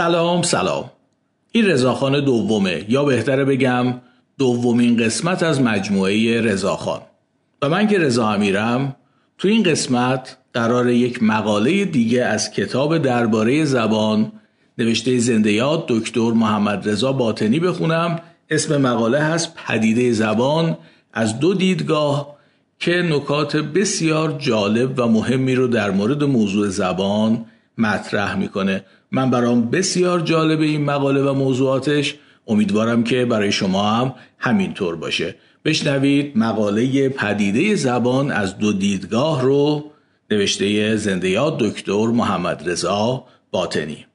سلام سلام. این رضاخان دومه. یا بهتره بگم دومین قسمت از مجموعه رضاخان. و من که رضا امیرم تو این قسمت قرار یک مقاله دیگه از کتاب درباره زبان نوشته زنده یاد دکتر محمد رضا باطنی بخونم. اسم مقاله هست پدیده زبان از دو دیدگاه که نکات بسیار جالب و مهمی رو در مورد موضوع زبان مطرح می‌کنه. من برام بسیار جالب این مقاله و موضوعاتش. امیدوارم که برای شما هم همینطور باشه. بشنوید مقاله پدیده زبان از دو دیدگاه رو نوشته زنده یاد دکتر محمد رضا باطنی.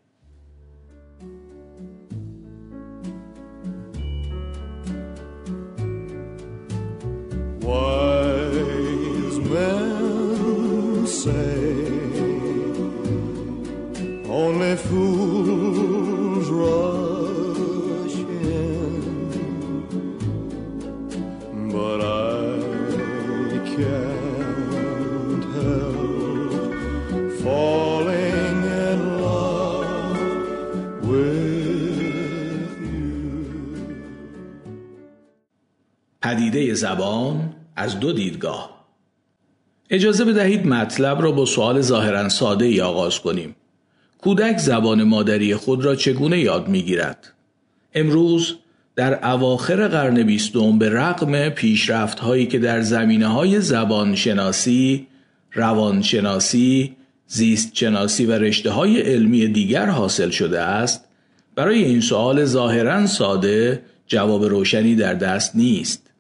پدیده زبان از دو دیدگاه. اجازه بدهید مطلب را با سوال ظاهرا ساده ای آغاز کنیم. کودک زبان مادری خود را چگونه یاد می‌گیرد؟ امروز در اواخر قرن بیستم به رغم پیشرفت هایی که در زمینه های زبان شناسی، روان شناسی، زیست شناسی و رشته های علمی دیگر حاصل شده است برای این سوال ظاهرا ساده جواب روشنی در دست نیست.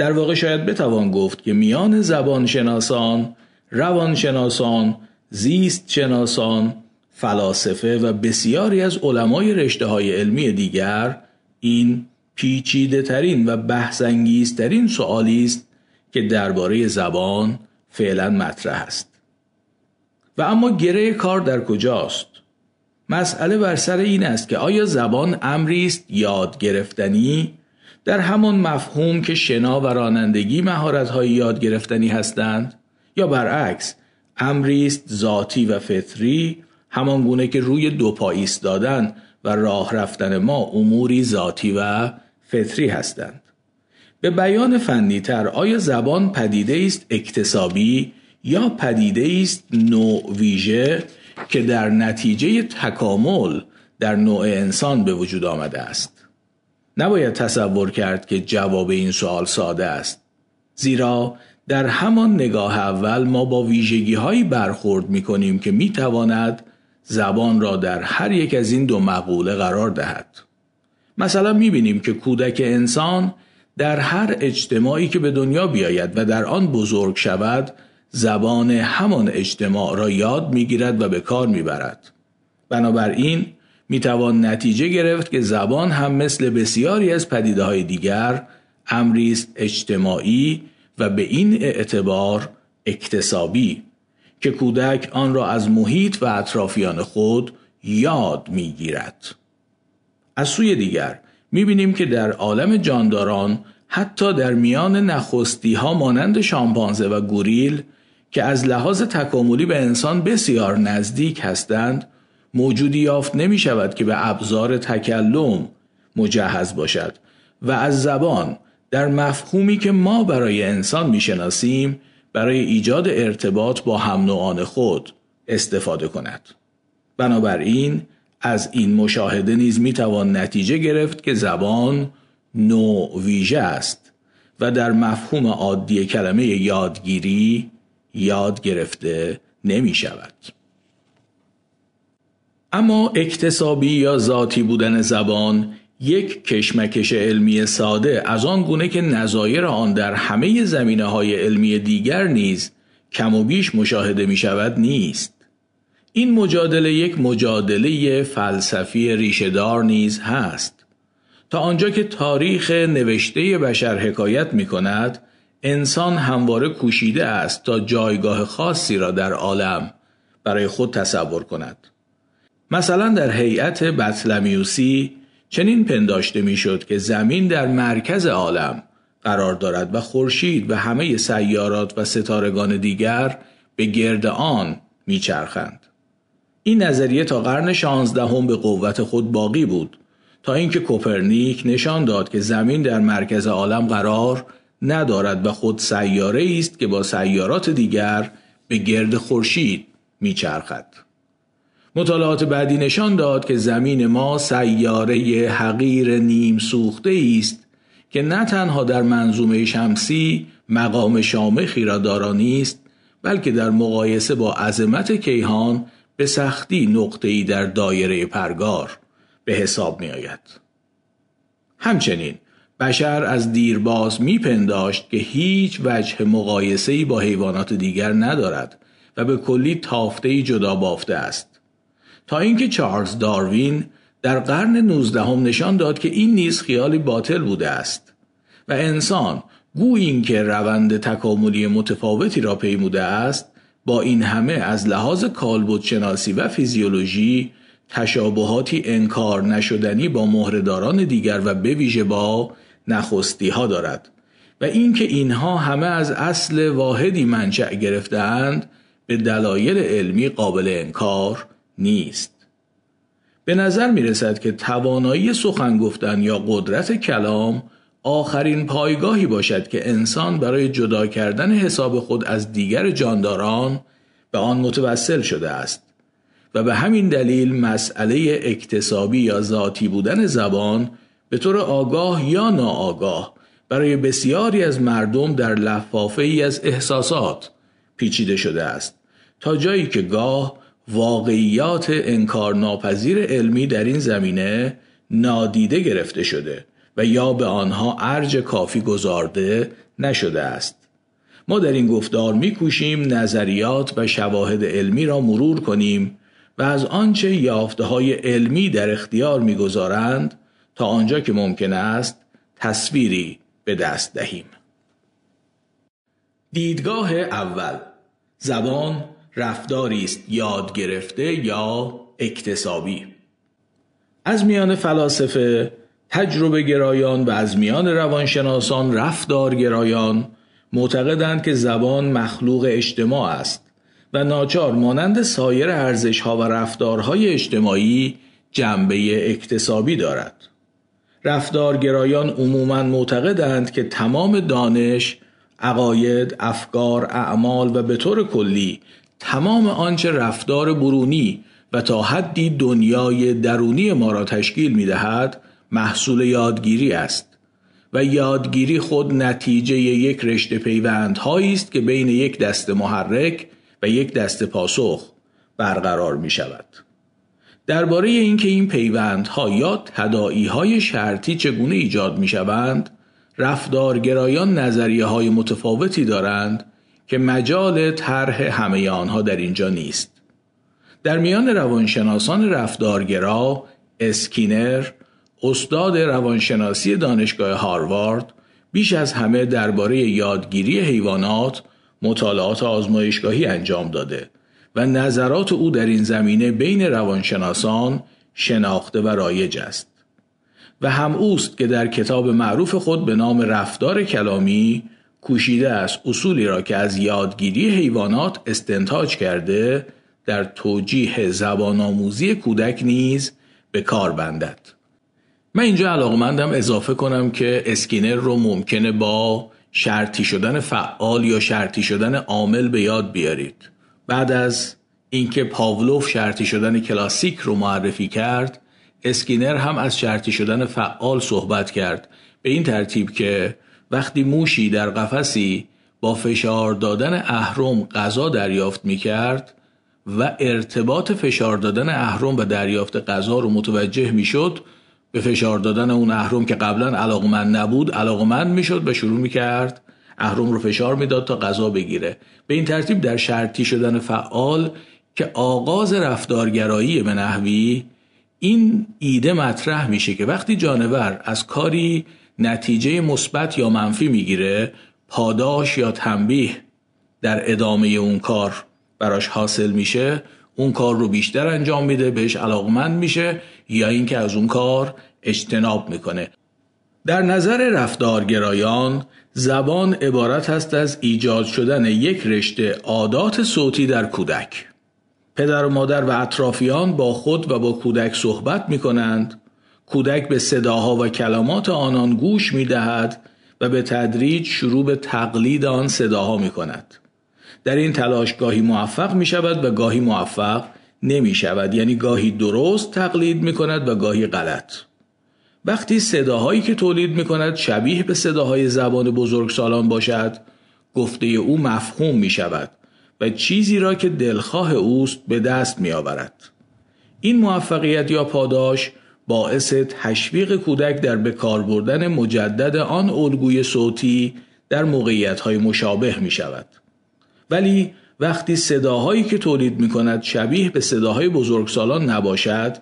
در واقع شاید بتوان گفت که میان زبان شناسان، روان شناسان، زیست شناسان، فلاسفه و بسیاری از علمای رشته های علمی دیگر این پیچیده ترین و بحثانگیزترین سوالی است که درباره زبان فعلا مطرح است. و اما گره کار در کجاست؟ مسئله بر سر این است که آیا زبان امری است یاد گرفتنی در همان مفهوم که شنا و رانندگی مهارت‌های یاد گرفتنی هستند یا برعکس امری است ذاتی و فطری همان گونه که روی دو پا ایستادن و راه رفتن ما اموری ذاتی و فطری هستند. به بیان فنی تر آیا زبان پدیده است اکتسابی یا پدیده است نوع ویژه که در نتیجه تکامل در نوع انسان به وجود آمده است؟ نباید تصور کرد که جواب این سوال ساده است. زیرا در همان نگاه اول ما با ویژگی هایی برخورد می کنیم که می تواند زبان را در هر یک از این دو مقوله قرار دهد. مثلا می بینیم که کودک انسان در هر اجتماعی که به دنیا بیاید و در آن بزرگ شود زبان همان اجتماع را یاد می‌گیرد و به کار می‌برد. بنابراین می‌توان نتیجه گرفت که زبان هم مثل بسیاری از پدیده های دیگر امری است اجتماعی و به این اعتبار اکتسابی که کودک آن را از محیط و اطرافیان خود یاد می‌گیرد. از سوی دیگر می‌بینیم که در عالم جانداران حتی در میان نخستی ها مانند شامپانزه و گوریل که از لحاظ تکاملی به انسان بسیار نزدیک هستند موجودی یافت نمی شود که به ابزار تکلم مجهز باشد و از زبان در مفهومی که ما برای انسان می‌شناسیم برای ایجاد ارتباط با هم نوعان خود استفاده کند. بنابراین از این مشاهده نیز می توان نتیجه گرفت که زبان نوع ویژه است و در مفهوم عادی کلمه یادگیری یاد گرفته نمی شود. اما اکتسابی یا ذاتی بودن زبان یک کشمکش علمی ساده از آن گونه که نظایر آن در همه زمینه های علمی دیگر نیز کم و بیش مشاهده می شود نیست. این مجادله یک مجادله فلسفی ریشهدار نیز هست. تا آنجا که تاریخ نوشته بشر حکایت می کند انسان همواره کوشیده است تا جایگاه خاصی را در عالم برای خود تصور کند. مثلا در هیئت بطلمیوسی چنین پنداشته می‌شد که زمین در مرکز عالم قرار دارد و خورشید و همه سیارات و ستارگان دیگر به گرد آن میچرخند. این نظریه تا قرن شانزدهم به قوت خود باقی بود تا اینکه کوپرنیک نشان داد که زمین در مرکز عالم قرار ندارد و خود سیاره است که با سیارات دیگر به گرد خورشید میچرخد. مطالعات بعدی نشان داد که زمین ما سیاره حقیر نیم سوخته است که نه تنها در منظومه شمسی مقام شامخی را دارا نیست بلکه در مقایسه با عظمت کیهان به سختی نقطه‌ای در دایره پرگار به حساب می آید. همچنین بشر از دیرباز میپنداشت که هیچ وجه مقایسه‌ای با حیوانات دیگر ندارد و به کلی تافته جدا بافته است تا اینکه چارلز داروین در قرن نوزدهم نشان داد که این نیز خیالی باطل بوده است و انسان گویی اینکه روند تکاملی متفاوتی را پیموده است با این همه از لحاظ کالبد شناسی و فیزیولوژی تشابهاتی انکار نشدنی با مهرهداران دیگر و به ویژه با نخستی ها دارد و اینکه اینها همه از اصل واحدی منشأ گرفتهاند به دلایل علمی قابل انکار نیست. به نظر می رسد که توانایی سخن گفتن یا قدرت کلام آخرین پایگاهی باشد که انسان برای جدا کردن حساب خود از دیگر جانداران به آن متوسل شده است و به همین دلیل مسئله اکتسابی یا ذاتی بودن زبان به طور آگاه یا ناآگاه برای بسیاری از مردم در لفافه ای از احساسات پیچیده شده است تا جایی که گاه واقعیات انکار ناپذیر علمی در این زمینه نادیده گرفته شده و یا به آنها ارج کافی گذارده نشده است. ما در این گفتار میکوشیم نظریات و شواهد علمی را مرور کنیم و از آنچه یافته های علمی در اختیار می‌گذارند تا آنجا که ممکن است تصویری به دست دهیم. دیدگاه اول. زبان رفتاری است یاد گرفته یا اکتسابی از میان فلاسفه تجربه گرایان و از میان روانشناسان رفتارگرایان معتقدند که زبان مخلوق اجتماع است و ناچار مانند سایر ارزش ها و رفتارهای اجتماعی جنبه اکتسابی دارد. رفتارگرایان عموما معتقدند که تمام دانش، عقاید، افکار، اعمال و به طور کلی تمام آنچه رفتار برونی و تا حدی دنیای درونی ما را تشکیل می دهد محصول یادگیری است و یادگیری خود نتیجه یک رشته پیوندهایی است که بین یک دست محرک و یک دست پاسخ برقرار می شود. درباره اینکه این پیوندها یا تدائی های شرطی چگونه ایجاد می شوند رفتارگرایان نظریه های متفاوتی دارند که مجال طرح همه آنها در اینجا نیست. در میان روانشناسان رفتارگرا اسکینر استاد روانشناسی دانشگاه هاروارد بیش از همه درباره یادگیری حیوانات مطالعات آزمایشگاهی انجام داده و نظرات او در این زمینه بین روانشناسان شناخته و رایج است و هم اوست که در کتاب معروف خود به نام رفتار کلامی کوشیده است اصولی را که از یادگیری حیوانات استنتاج کرده در توجیه زبان آموزی کودک نیز به کار بندد. من اینجا علاقمندم اضافه کنم که اسکینر رو ممکنه با شرطی شدن فعال یا شرطی شدن عامل به یاد بیارید. بعد از اینکه پاولوف شرطی شدن کلاسیک رو معرفی کرد اسکینر هم از شرطی شدن فعال صحبت کرد. به این ترتیب که وقتی موشی در قفسی با فشار دادن اهرم غذا دریافت می کرد و ارتباط فشار دادن اهرم و دریافت غذا رو متوجه می شد به فشار دادن اون اهرم که قبلا علاقمند نبود علاقمند می‌شد و شروع می‌کرد اهرم رو فشار می‌داد تا غذا بگیره. به این ترتیب در شرطی شدن فعال که آغاز رفتارگرایی به نحوی این ایده مطرح میشه که وقتی جانور از کاری نتیجه مثبت یا منفی می‌گیره پاداش یا تنبیه در ادامه اون کار براش حاصل میشه. اون کار رو بیشتر انجام میده بهش علاقمند میشه یا اینکه از اون کار اجتناب می‌کنه. در نظر رفتارگرایان زبان عبارت است از ایجاد شدن یک رشته عادات صوتی در کودک. پدر و مادر و اطرافیان با خود و با کودک صحبت می کنند کودک به صداها و کلمات آنان گوش می دهد و به تدریج شروع به تقلید آن صداها می کند. در این تلاش گاهی موفق می شود و گاهی موفق نمی شود یعنی گاهی درست تقلید می کند و گاهی غلط. وقتی صداهایی که تولید می کند شبیه به صداهای زبان بزرگسالان باشد گفته او مفهوم می شود و چیزی را که دلخواه اوست به دست می آورد. این موفقیت یا پاداش باعث تشویق کودک در بکار بردن مجدد آن الگوی صوتی در موقعیت مشابه می شود. ولی وقتی صداهایی که تولید می کند شبیه به صداهای بزرگسالان نباشد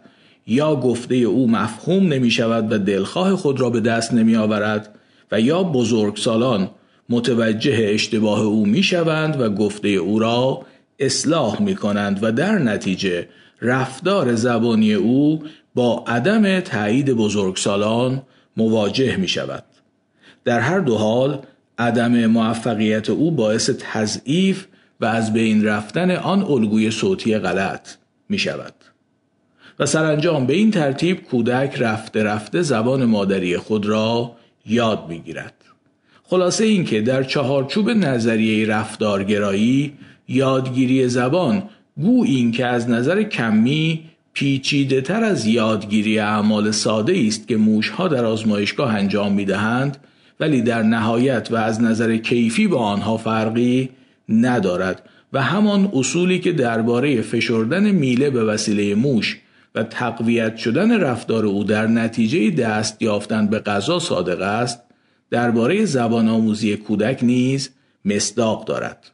یا گفته او مفهوم نمی شود و دلخواه خود را به دست نمی آورد و یا بزرگسالان متوجه اشتباه او می شوند و گفته او را اصلاح می کنند و در نتیجه رفتار زبانی او با عدم تایید بزرگسالان مواجه می شود. در هر دو حال عدم موفقیت او باعث تضعیف و از بین رفتن آن الگوی صوتی غلط می شود. و سرانجام به این ترتیب کودک رفته رفته زبان مادری خود را یاد می گیرد. خلاصه اینکه در چهارچوب نظریه رفتارگرایی یادگیری زبان گو این که از نظر کمی پیچیده تر از یادگیری اعمال ساده است که موشها در آزمایشگاه انجام می دهند ولی در نهایت و از نظر کیفی با آنها فرقی ندارد و همان اصولی که درباره فشردن میله به وسیله موش و تقویت شدن رفتار او در نتیجه دست یافتن به غذا صادق است درباره زبان آموزی کودک نیز مصداق دارد.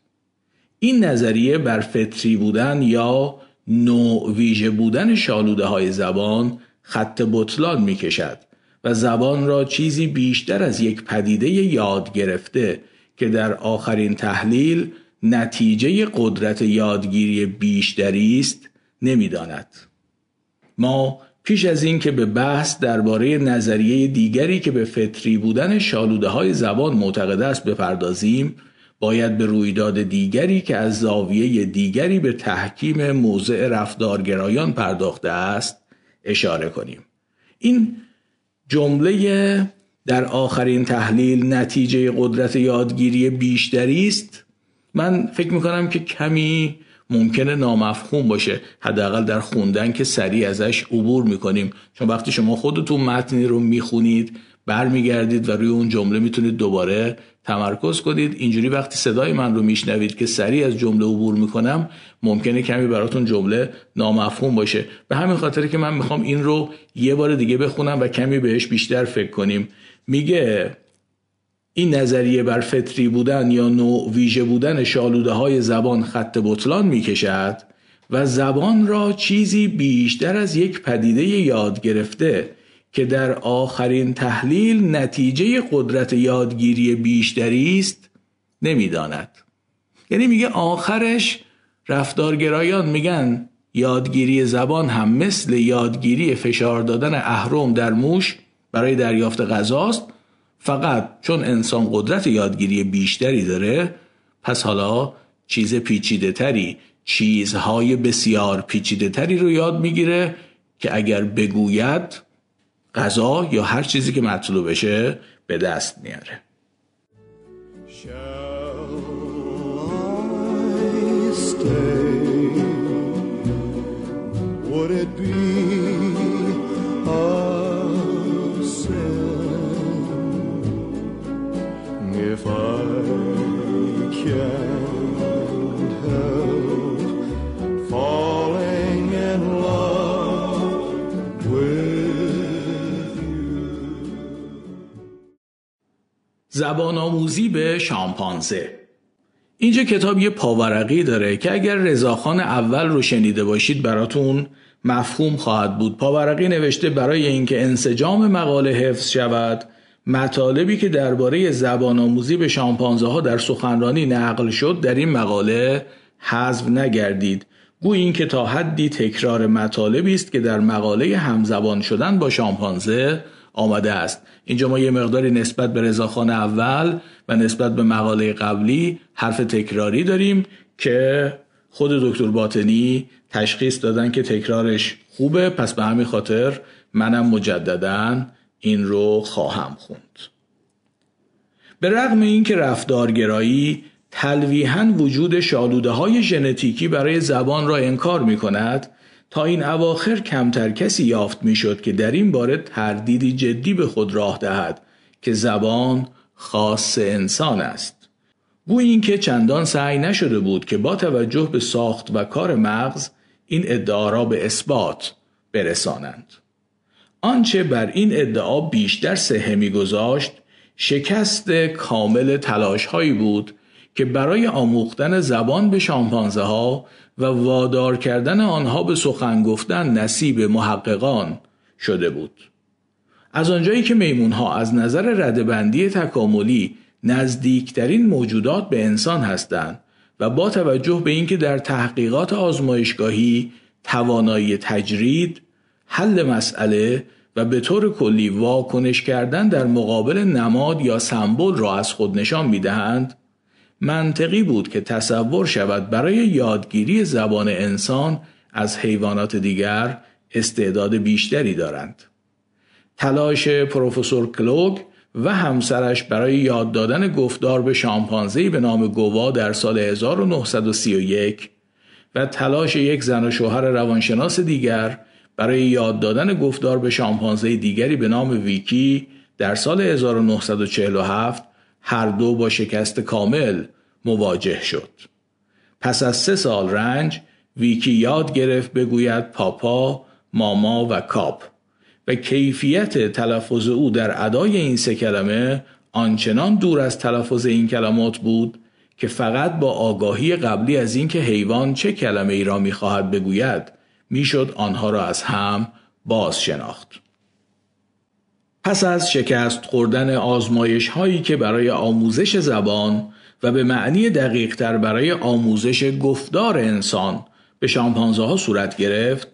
این نظریه بر فطری بودن یا نوع ویژه بودن شالوده های زبان خط بطلان می کشد و زبان را چیزی بیشتر از یک پدیده یاد گرفته که در آخرین تحلیل نتیجه قدرت یادگیری بیشتری است نمی‌داند. ما پیش از این که به بحث درباره نظریه دیگری که به فطری بودن شالوده های زبان معتقد است بپردازیم باید به رویداد دیگری که از زاویه دیگری به تحکیم موضع رفتارگرایان پرداخته است اشاره کنیم. این جمله در آخرین تحلیل نتیجه قدرت یادگیری بیشتری است. من فکر می‌کنم که کمی ممکنه نامفهوم باشه. حداقل در خوندن که سریع ازش عبور می‌کنیم. چون وقتی شما خودتون متنی رو می‌خونید برمیگردید و روی اون جمله می‌تونید دوباره تمرکز کنید. اینجوری وقتی صدای من رو میشنوید که سریع از جمله عبور می‌کنم ممکنه کمی براتون جمله نامفهوم باشه. به همین خاطر که من می‌خوام این رو یه بار دیگه بخونم و کمی بهش بیشتر فکر کنیم. میگه این نظریه بر فطری بودن یا نوع ویژه بودن شالوده های زبان خط بطلان می‌کشد و زبان را چیزی بیشتر از یک پدیده یاد گرفته. که در آخرین تحلیل نتیجه قدرت یادگیری بیشتری است نمی‌داند. یعنی میگه آخرش رفتارگرایان میگن یادگیری زبان هم مثل یادگیری فشار دادن اهرم در موش برای دریافت غذاست فقط چون انسان قدرت یادگیری بیشتری داره پس حالا چیز پیچیده تری چیزهای بسیار پیچیده تری رو یاد می‌گیره که اگر بگوید غذا یا هر چیزی که مطلوبشه به دست میاره. زبان آموزی به شامپانزه. اینجا کتاب یه پاورقی داره که اگر رضاخان اول رو شنیده باشید براتون مفهوم خواهد بود. پاورقی نوشته برای اینکه انسجام مقاله حفظ شود مطالبی که درباره زبان آموزی به شامپانزه ها در سخنرانی نقل شد در این مقاله حذف نگردید. گوی این که تا حدی تکرار مطالبی است که در مقاله همزبان شدن با شامپانزه آمده است. اینجا ما یه مقداری نسبت به رضاخان اول و نسبت به مقاله قبلی حرف تکراری داریم که خود دکتر باطنی تشخیص دادن که تکرارش خوبه پس به همین خاطر منم مجددا این رو خواهم خوند. به رغم اینکه رفتارگرایی تلویحا وجود شالوده های ژنتیکی برای زبان را انکار می کند تا این اواخر کمتر کسی یافت می‌شد که در این باره تردیدی جدی به خود راه دهد که زبان خاص انسان است. گویی اینکه چندان سعی نشده بود که با توجه به ساخت و کار مغز این ادعا را به اثبات برسانند. آنچه بر این ادعا بیشتر سهه میگذاشت شکست کامل تلاش هایی بود که برای آموختن زبان به شامپانزه ها و وادار کردن آنها به سخن گفتن نصیب محققان شده بود. از آنجایی که میمون ها از نظر ردبندی تکاملی نزدیکترین موجودات به انسان هستند و با توجه به اینکه در تحقیقات آزمایشگاهی توانایی تجرید، حل مسئله و به طور کلی واکنش کردن در مقابل نماد یا سمبل را از خود نشان می‌دهند منطقی بود که تصور شود برای یادگیری زبان انسان از حیوانات دیگر استعداد بیشتری دارند. تلاش پروفسور کلوگ و همسرش برای یاد دادن گفتار به شامپانزه به نام گوا در سال 1931 و تلاش یک زن و شوهر روانشناس دیگر برای یاد دادن گفتار به شامپانزه دیگری به نام ویکی در سال 1947 هر دو با شکست کامل مواجه شد. پس از سه سال رنج ویکی یاد گرفت بگوید پاپا، ماما و کاپ و کیفیت تلفظ او در ادای این سه کلمه آنچنان دور از تلفظ این کلمات بود که فقط با آگاهی قبلی از اینکه حیوان چه کلمه ای را می‌خواهد بگوید می‌شد آنها را از هم باز شناخت. پس از شکست خوردن آزمایش هایی که برای آموزش زبان و به معنی دقیق تر برای آموزش گفتار انسان به شامپانزه ها صورت گرفت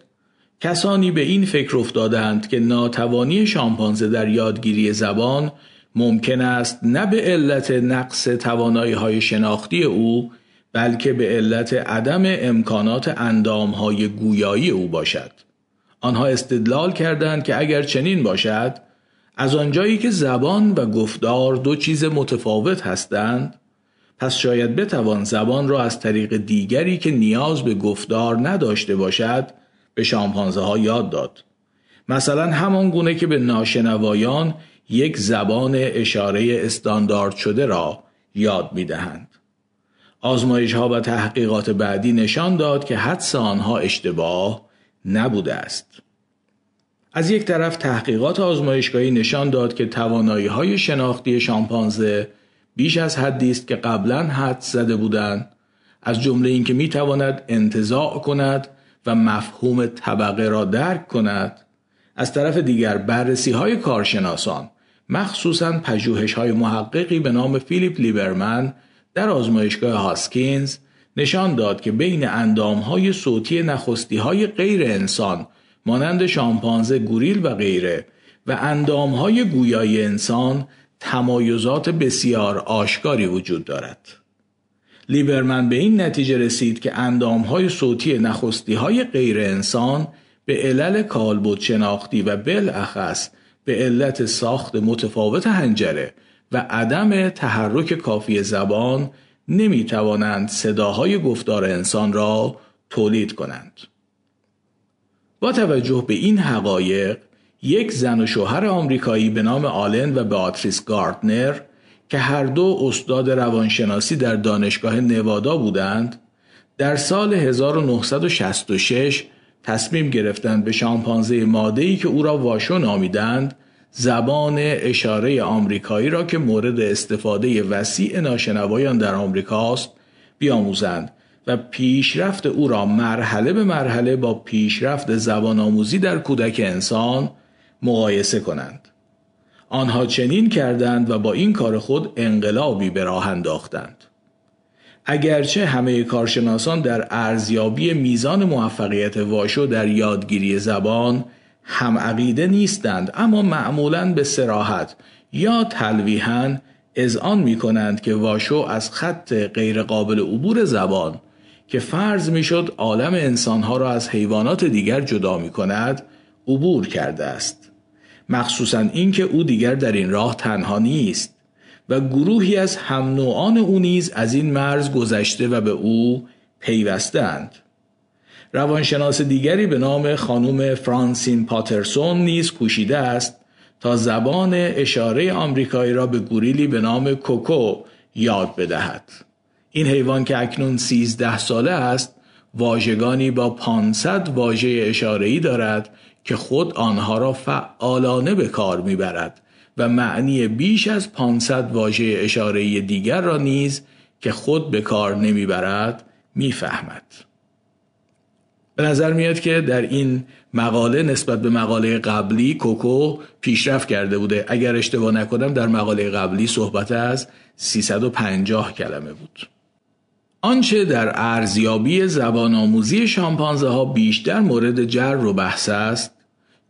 کسانی به این فکر افتادند که ناتوانی شامپانزه در یادگیری زبان ممکن است نه به علت نقص توانایی های شناختی او بلکه به علت عدم امکانات اندام های گویایی او باشد. آنها استدلال کردند که اگر چنین باشد از آنجایی که زبان و گفتار دو چیز متفاوت هستند پس شاید بتوان زبان را از طریق دیگری که نیاز به گفتار نداشته باشد به شامپانزه ها یاد داد. مثلا همان گونه که به ناشنوایان یک زبان اشاره استاندارد شده را یاد می دهند. آزمایش ها و تحقیقات بعدی نشان داد که حدس آنها اشتباه نبوده است. از یک طرف تحقیقات آزمایشگاهی نشان داد که توانایی های شناختی شامپانزه بیش از حدی است که قبلا حد زده بودند. از جمله اینکه می تواند انتزاع کند و مفهوم طبقه را درک کند. از طرف دیگر بررسی های کارشناسان مخصوصا پژوهش های محققی به نام فیلیپ لیبرمن در آزمایشگاه هاسکینز نشان داد که بین اندام های صوتی نخستی های غیر انسان مانند شامپانزه، گوریل و غیره و اندام های گویای انسان تمایزات بسیار آشکاری وجود دارد. لیبرمن به این نتیجه رسید که اندام های صوتی نخستی های غیر انسان به علل کالبد شناختی و بالاخص به علت ساخت متفاوت هنجره و عدم تحرک کافی زبان نمی توانند صداهای گفتار انسان را تولید کنند. با توجه به این حقایق یک زن و شوهر آمریکایی به نام آلن و بیاتریس گاردنر که هر دو استاد روانشناسی در دانشگاه نوادا بودند در سال 1966 تصمیم گرفتند به شامپانزه ماده‌ای که او را واشو نامیدند زبان اشاره آمریکایی را که مورد استفاده وسیع ناشنوایان در آمریکاست بیاموزند. و پیشرفت او را مرحله به مرحله با پیشرفت زبان آموزی در کودک انسان مقایسه کنند. آنها چنین کردند و با این کار خود انقلابی به راه انداختند. اگرچه همه کارشناسان در ارزیابی میزان موفقیت واشو در یادگیری زبان هم عقیده نیستند اما معمولا به سراحت یا تلویحا آن می کنند که واشو از خط غیرقابل عبور زبان که فرض می‌شد عالم انسانها را از حیوانات دیگر جدا می کند عبور کرده است. مخصوصا اینکه او دیگر در این راه تنها نیست و گروهی از هم نوعان او نیز از این مرز گذشته و به او پیوستند. روانشناس دیگری به نام خانم فرانسین پاترسون نیز کوشیده است تا زبان اشاره آمریکایی را به گوریلی به نام کوکو یاد بدهد. این حیوان که اکنون 13 ساله است واژگانی با 500 واژه اشاره‌ای دارد که خود آنها را فعالانه به کار می‌برد و معنی بیش از 500 واژه اشاره‌ای دیگر را نیز که خود به کار نمی‌برد می‌فهمد. به نظر میاد که در این مقاله نسبت به مقاله قبلی کوکو پیشرفت کرده بوده اگر اشتباه نکنم در مقاله قبلی صحبت از 350 کلمه بود آنچه در ارزیابی زبان آموزی شامپانزه ها بیشتر مورد جر و بحث است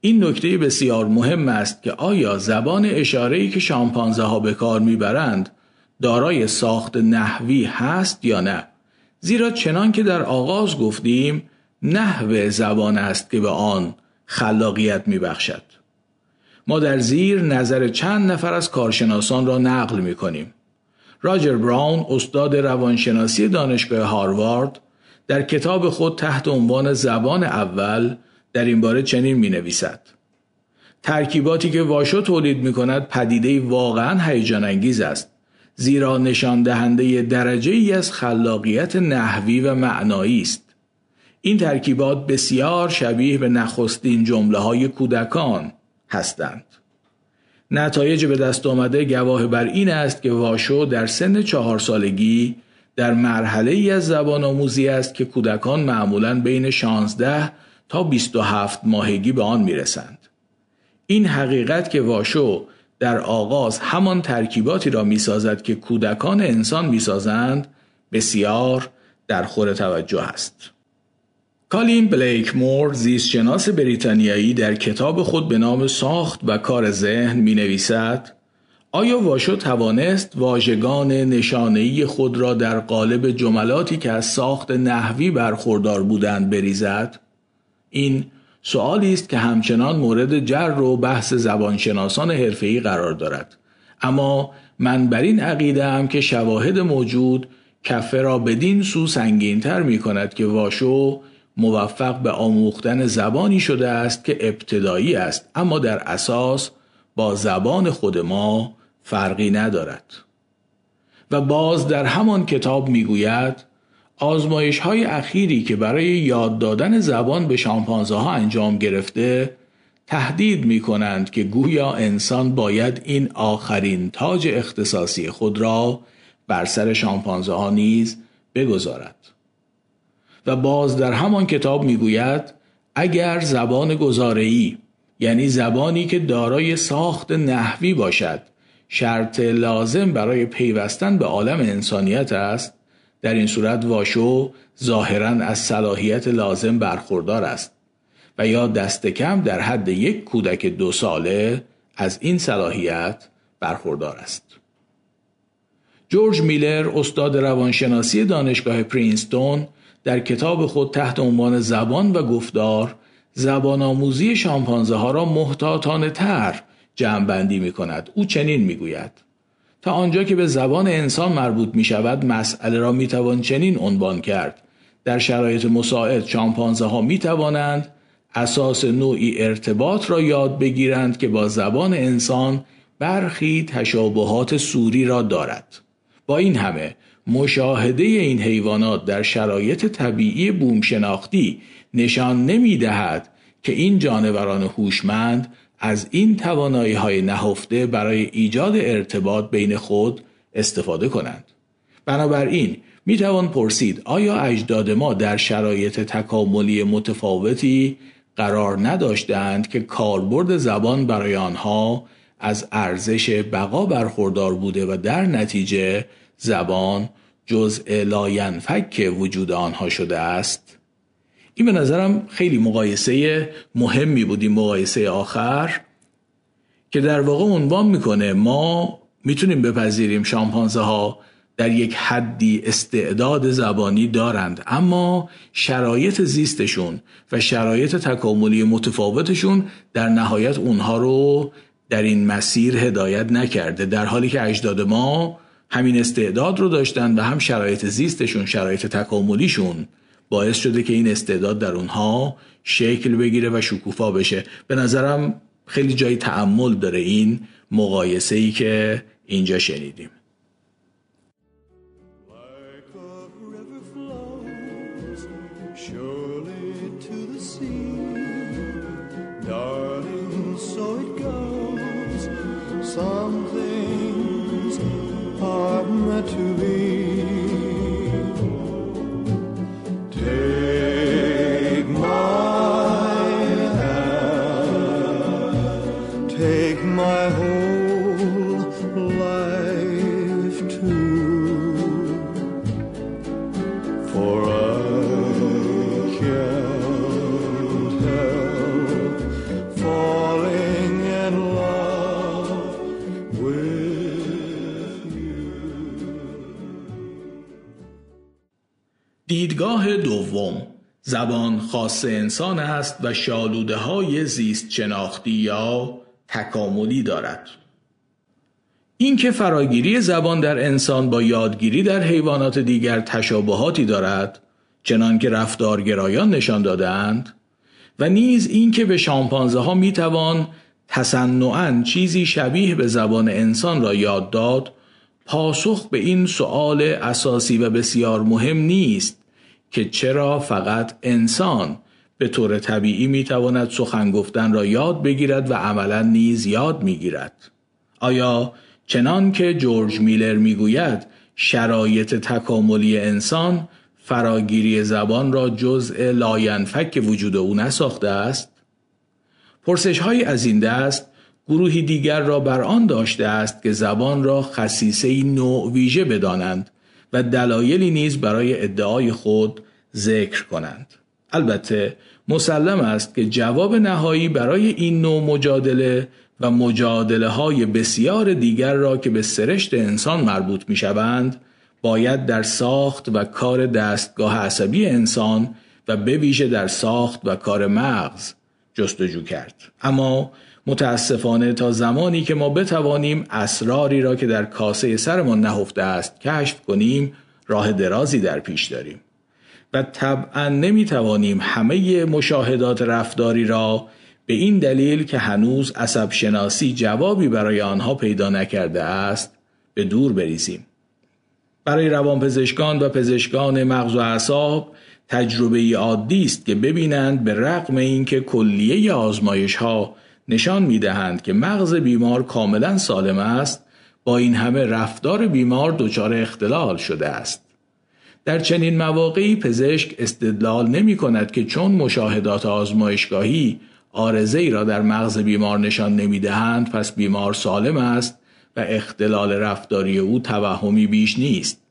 این نکته بسیار مهم است که آیا زبان اشاره‌ای که شامپانزه ها به کار می‌برند دارای ساخت نحوی هست یا نه زیرا چنان که در آغاز گفتیم نحو زبان است که به آن خلاقیت میبخشد ما در زیر نظر چند نفر از کارشناسان را نقل می کنیم. راجر براون استاد روانشناسی دانشگاه هاروارد در کتاب خود تحت عنوان زبان اول در این باره چنین می نویسد. ترکیباتی که واشو تولید می کند پدیده واقعا هیجان انگیز است زیرا نشان دهنده درجه ای از خلاقیت نحوی و معنایی است. این ترکیبات بسیار شبیه به نخستین جمله های کودکان هستند. نتایج به دست آمده گواه بر این است که واشو در سن چهار سالگی در مرحله ای از زبان آموزی است که کودکان معمولا بین 16 تا 27 ماهگی به آن می‌رسند. این حقیقت که واشو در آغاز همان ترکیباتی را می‌سازد که کودکان انسان می‌سازند بسیار در خور توجه است. کالین بلیک مور زیستشناس بریتانیایی در کتاب خود به نام ساخت و کار ذهن می نویسد آیا واشو توانست واژگان نشانه‌ای خود را در قالب جملاتی که از ساخت نحوی برخوردار بودند بریزد؟ این سوالی است که همچنان مورد جر و بحث زبانشناسان حرفه‌ای قرار دارد اما من بر این عقیده هم که شواهد موجود کفه را بدین سو سنگینتر می کند که واشو موفق به آموختن زبانی شده است که ابتدایی است اما در اساس با زبان خود ما فرقی ندارد و باز در همان کتاب می‌گوید آزمایش های اخیری که برای یاد دادن زبان به شامپانزه ها انجام گرفته تهدید می کنند که گویا انسان باید این آخرین تاج اختصاصی خود را بر سر شامپانزه ها نیز بگذارد. و باز در همان کتاب می‌گوید اگر زبان گزاره‌ای یعنی زبانی که دارای ساخت نحوی باشد شرط لازم برای پیوستن به عالم انسانیت است در این صورت واشو ظاهرا از صلاحیت لازم برخوردار است و یا دست کم در حد یک کودک دو ساله از این صلاحیت برخوردار است. جورج میلر استاد روانشناسی دانشگاه پرینستون در کتاب خود تحت عنوان زبان و گفتار زبان آموزی شامپانزه ها را محتاطانه تر جمع بندی می کند. او چنین می گوید. تا آنجا که به زبان انسان مربوط می شود مسئله را می توان چنین عنوان کرد. در شرایط مساعد شامپانزه ها می توانند اساس نوعی ارتباط را یاد بگیرند که با زبان انسان برخی تشابهات سوری را دارد. با این همه مشاهده این حیوانات در شرایط طبیعی بومشناختی نشان نمی دهد که این جانوران هوشمند از این توانایی های نهفته برای ایجاد ارتباط بین خود استفاده کنند. بنابراین می توان پرسید آیا اجداد ما در شرایط تکاملی متفاوتی قرار نداشتند که کاربرد زبان برای آنها از ارزش بقا برخوردار بوده و در نتیجه زبان جزء لاینفک وجود آنها شده است؟ این به نظرم خیلی مقایسه مهمی بود این مقایسه آخر که در واقع عنوان می‌کنه ما می‌تونیم بپذیریم شامپانزه ها در یک حدی استعداد زبانی دارند اما شرایط زیستشون و شرایط تکاملی متفاوتشون در نهایت اونها رو در این مسیر هدایت نکرده در حالی که اجداد ما همین استعداد رو داشتن و هم شرایط زیستشون شرایط تکاملیشون باعث شده که این استعداد در اونها شکل بگیره و شکوفا بشه. به نظرم خیلی جای تعمل داره این مقایسه ای که اینجا شنیدیم. are meant to be. دیدگاه دوم. زبان خاص انسان است و شالوده های زیست شناختی یا تکاملی دارد. اینکه فراگیری زبان در انسان با یادگیری در حیوانات دیگر تشابهاتی دارد چنان که رفتارگرایان نشان دادند و نیز اینکه به شامپانزه ها می توان تصنعا چیزی شبیه به زبان انسان را یاد داد پاسخ به این سؤال اساسی و بسیار مهم نیست. که چرا فقط انسان به طور طبیعی می تواند سخن گفتن را یاد بگیرد و عملا نیز یاد می گیرد. آیا چنان که جورج میلر می گوید شرایط تکاملی انسان فراگیری زبان را جزء لاینفک وجود او نساخته است؟ پرسش های از این دست گروهی دیگر را بر آن داشته است که زبان را خصیصه نوع ویژه بدانند و دلایلی نیز برای ادعای خود ذکر کنند. البته مسلم است که جواب نهایی برای این نوع مجادله و مجادله های بسیار دیگر را که به سرشت انسان مربوط می شوند باید در ساخت و کار دستگاه عصبی انسان و به ویژه در ساخت و کار مغز جستجو کرد. اما متاسفانه تا زمانی که ما بتوانیم اسراری را که در کاسه سرمان نهفته است کشف کنیم راه درازی در پیش داریم. و طبعا نمی‌توانیم همه مشاهدات رفتاری را به این دلیل که هنوز عصب شناسی جوابی برای آنها پیدا نکرده است به دور بریزیم. برای روانپزشکان و پزشکان مغز و اعصاب تجربه عادی است که ببینند به رغم اینکه کلیه آزمایش ها نشان می دهند که مغز بیمار کاملا سالم است با این همه رفتار بیمار دچار اختلال شده است. در چنین مواقعی پزشک استدلال نمی کند که چون مشاهدات آزمایشگاهی آرزه ای را در مغز بیمار نشان نمی دهند پس بیمار سالم است و اختلال رفتاری او توهمی بیش نیست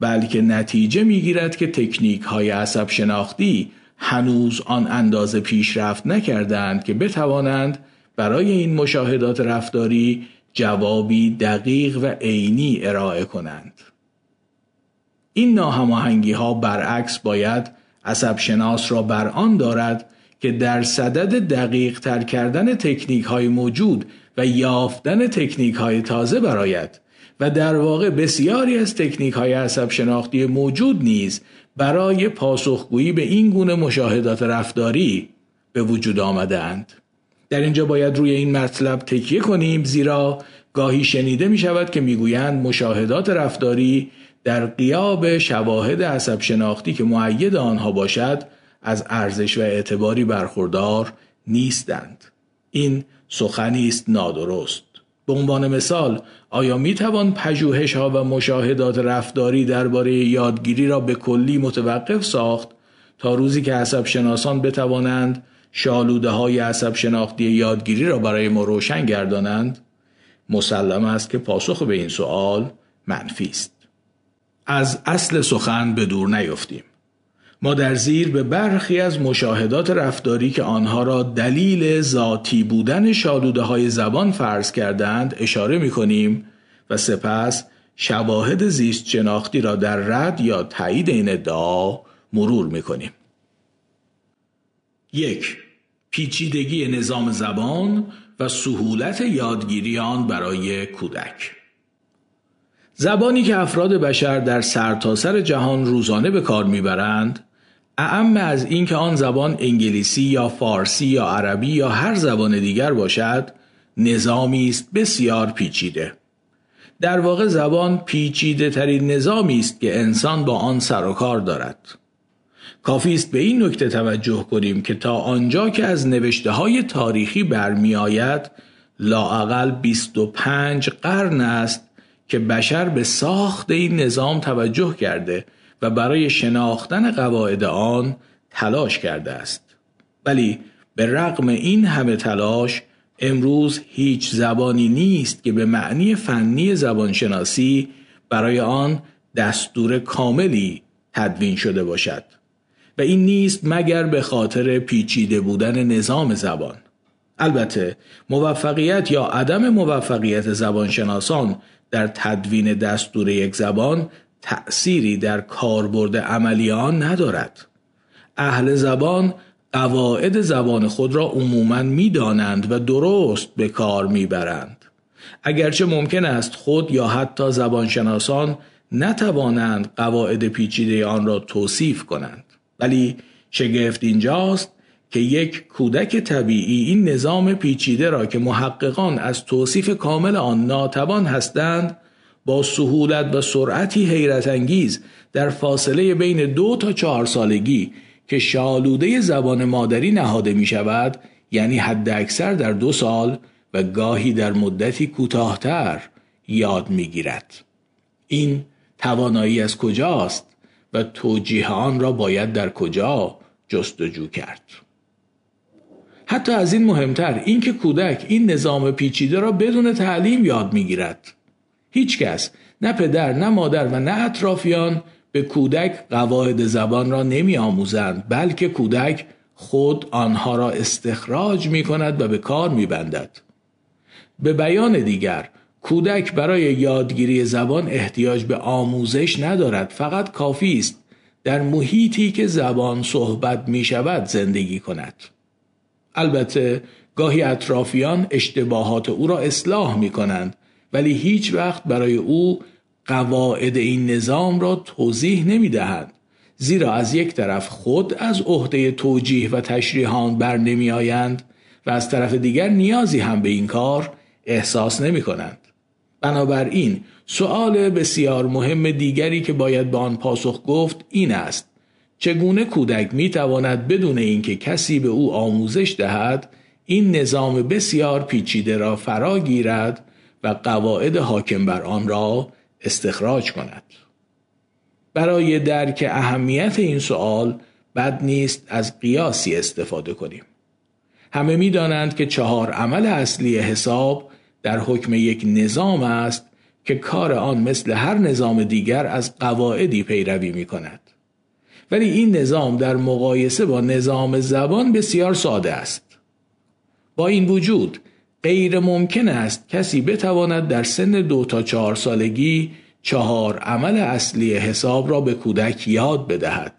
بلکه نتیجه می گیرد که تکنیک های عصب شناختی هنوز آن اندازه پیشرفت نکردند که بتوانند برای این مشاهدات رفتاری جوابی دقیق و عینی ارائه کنند. این ناهماهنگی ها برعکس باید عصب شناس را بر آن دارد که در صدد دقیق تر کردن تکنیک های موجود و یافتن تکنیک های تازه برایت و در واقع بسیاری از تکنیک های عصب شناختی موجود نیز برای پاسخگویی به این گونه مشاهدات رفتاری به وجود آمده اند. در اینجا باید روی این مطلب تکیه کنیم زیرا گاهی شنیده می شود که می‌گویند مشاهدات رفتاری در قیاب شواهد عصب شناختی که معید آنها باشد از ارزش و اعتباری برخوردار نیستند. این سخنی است نادرست. به عنوان مثال آیا می توان پژوهش ها و مشاهدات رفتاری درباره یادگیری را به کلی متوقف ساخت تا روزی که عصب شناسان بتوانند شالوده های عصب شناختی یادگیری را برای ما روشن گردانند مسلم است که پاسخ به این سوال منفی است از اصل سخن به دور نیفتیم ما در زیر به برخی از مشاهدات رفتاری که آنها را دلیل ذاتی بودن شالوده های زبان فرض کردند اشاره می کنیم و سپس شواهد زیست شناختی را در رد یا تایید این ادعا مرور می‌کنیم. یک پیچیدگی نظام زبان و سهولت یادگیری آن برای کودک. زبانی که افراد بشر در سرتاسر سر جهان روزانه به کار می‌برند اعم از اینکه آن زبان انگلیسی یا فارسی یا عربی یا هر زبان دیگر باشد نظامی است بسیار پیچیده. در واقع زبان پیچیده ترین نظامی است که انسان با آن سر و کار دارد. کافی است به این نکته توجه کنیم که تا آنجا که از نوشته های تاریخی برمیآید لااقل 25 قرن است که بشر به ساخت این نظام توجه کرده و برای شناختن قواعد آن تلاش کرده است. ولی به رغم این همه تلاش امروز هیچ زبانی نیست که به معنی فنی زبانشناسی برای آن دستور کاملی تدوین شده باشد. و این نیست مگر به خاطر پیچیده بودن نظام زبان. البته موفقیت یا عدم موفقیت زبانشناسان در تدوین دستور یک زبان تأثیری در کاربرد عملی آن ندارد. اهل زبان قواعد زبان خود را عموما می‌دانند و درست به کار می‌برند. اگرچه ممکن است خود یا حتی زبانشناسان نتوانند قواعد پیچیده آن را توصیف کنند. ولی شگفت اینجاست که یک کودک طبیعی این نظام پیچیده را که محققان از توصیف کامل آن ناتوان هستند با سهولت و سرعتی حیرت انگیز در فاصله بین دو تا چهار سالگی که شالوده زبان مادری نهاده می شود یعنی حد اکثر در دو سال و گاهی در مدتی کوتاهتر یاد می گیرد. این توانایی از کجاست و توجیه آن را باید در کجا جستجو کرد حتی از این مهمتر اینکه کودک این نظام پیچیده را بدون تعلیم یاد می‌گیرد هیچ کس نه پدر نه مادر و نه اطرافیان به کودک قواعد زبان را نمی آموزند بلکه کودک خود آنها را استخراج می کند و به کار می بندد. به بیان دیگر کودک برای یادگیری زبان احتیاج به آموزش ندارد فقط کافی است در محیطی که زبان صحبت می شود زندگی کند البته گاهی اطرافیان اشتباهات او را اصلاح می کنند ولی هیچ وقت برای او قواعد این نظام را توضیح نمی دهند زیرا از یک طرف خود از عهده توجیه و تشریحان بر نمی آیند و از طرف دیگر نیازی هم به این کار احساس نمی کنند. بنابراین سؤال بسیار مهم دیگری که باید به آن پاسخ گفت این است. چگونه کودک می تواند بدون اینکه کسی به او آموزش دهد این نظام بسیار پیچیده را فرا گیرد و قواعد حاکم بر آن را استخراج کند؟ برای درک اهمیت این سوال بد نیست از قیاسی استفاده کنیم. همه می دانند که چهار عمل اصلی حساب در حکم یک نظام است که کار آن مثل هر نظام دیگر از قواعدی پیروی می کند. ولی این نظام در مقایسه با نظام زبان بسیار ساده است. با این وجود غیر ممکن است کسی بتواند در سن دو تا چهار سالگی چهار عمل اصلی حساب را به کودک یاد بدهد.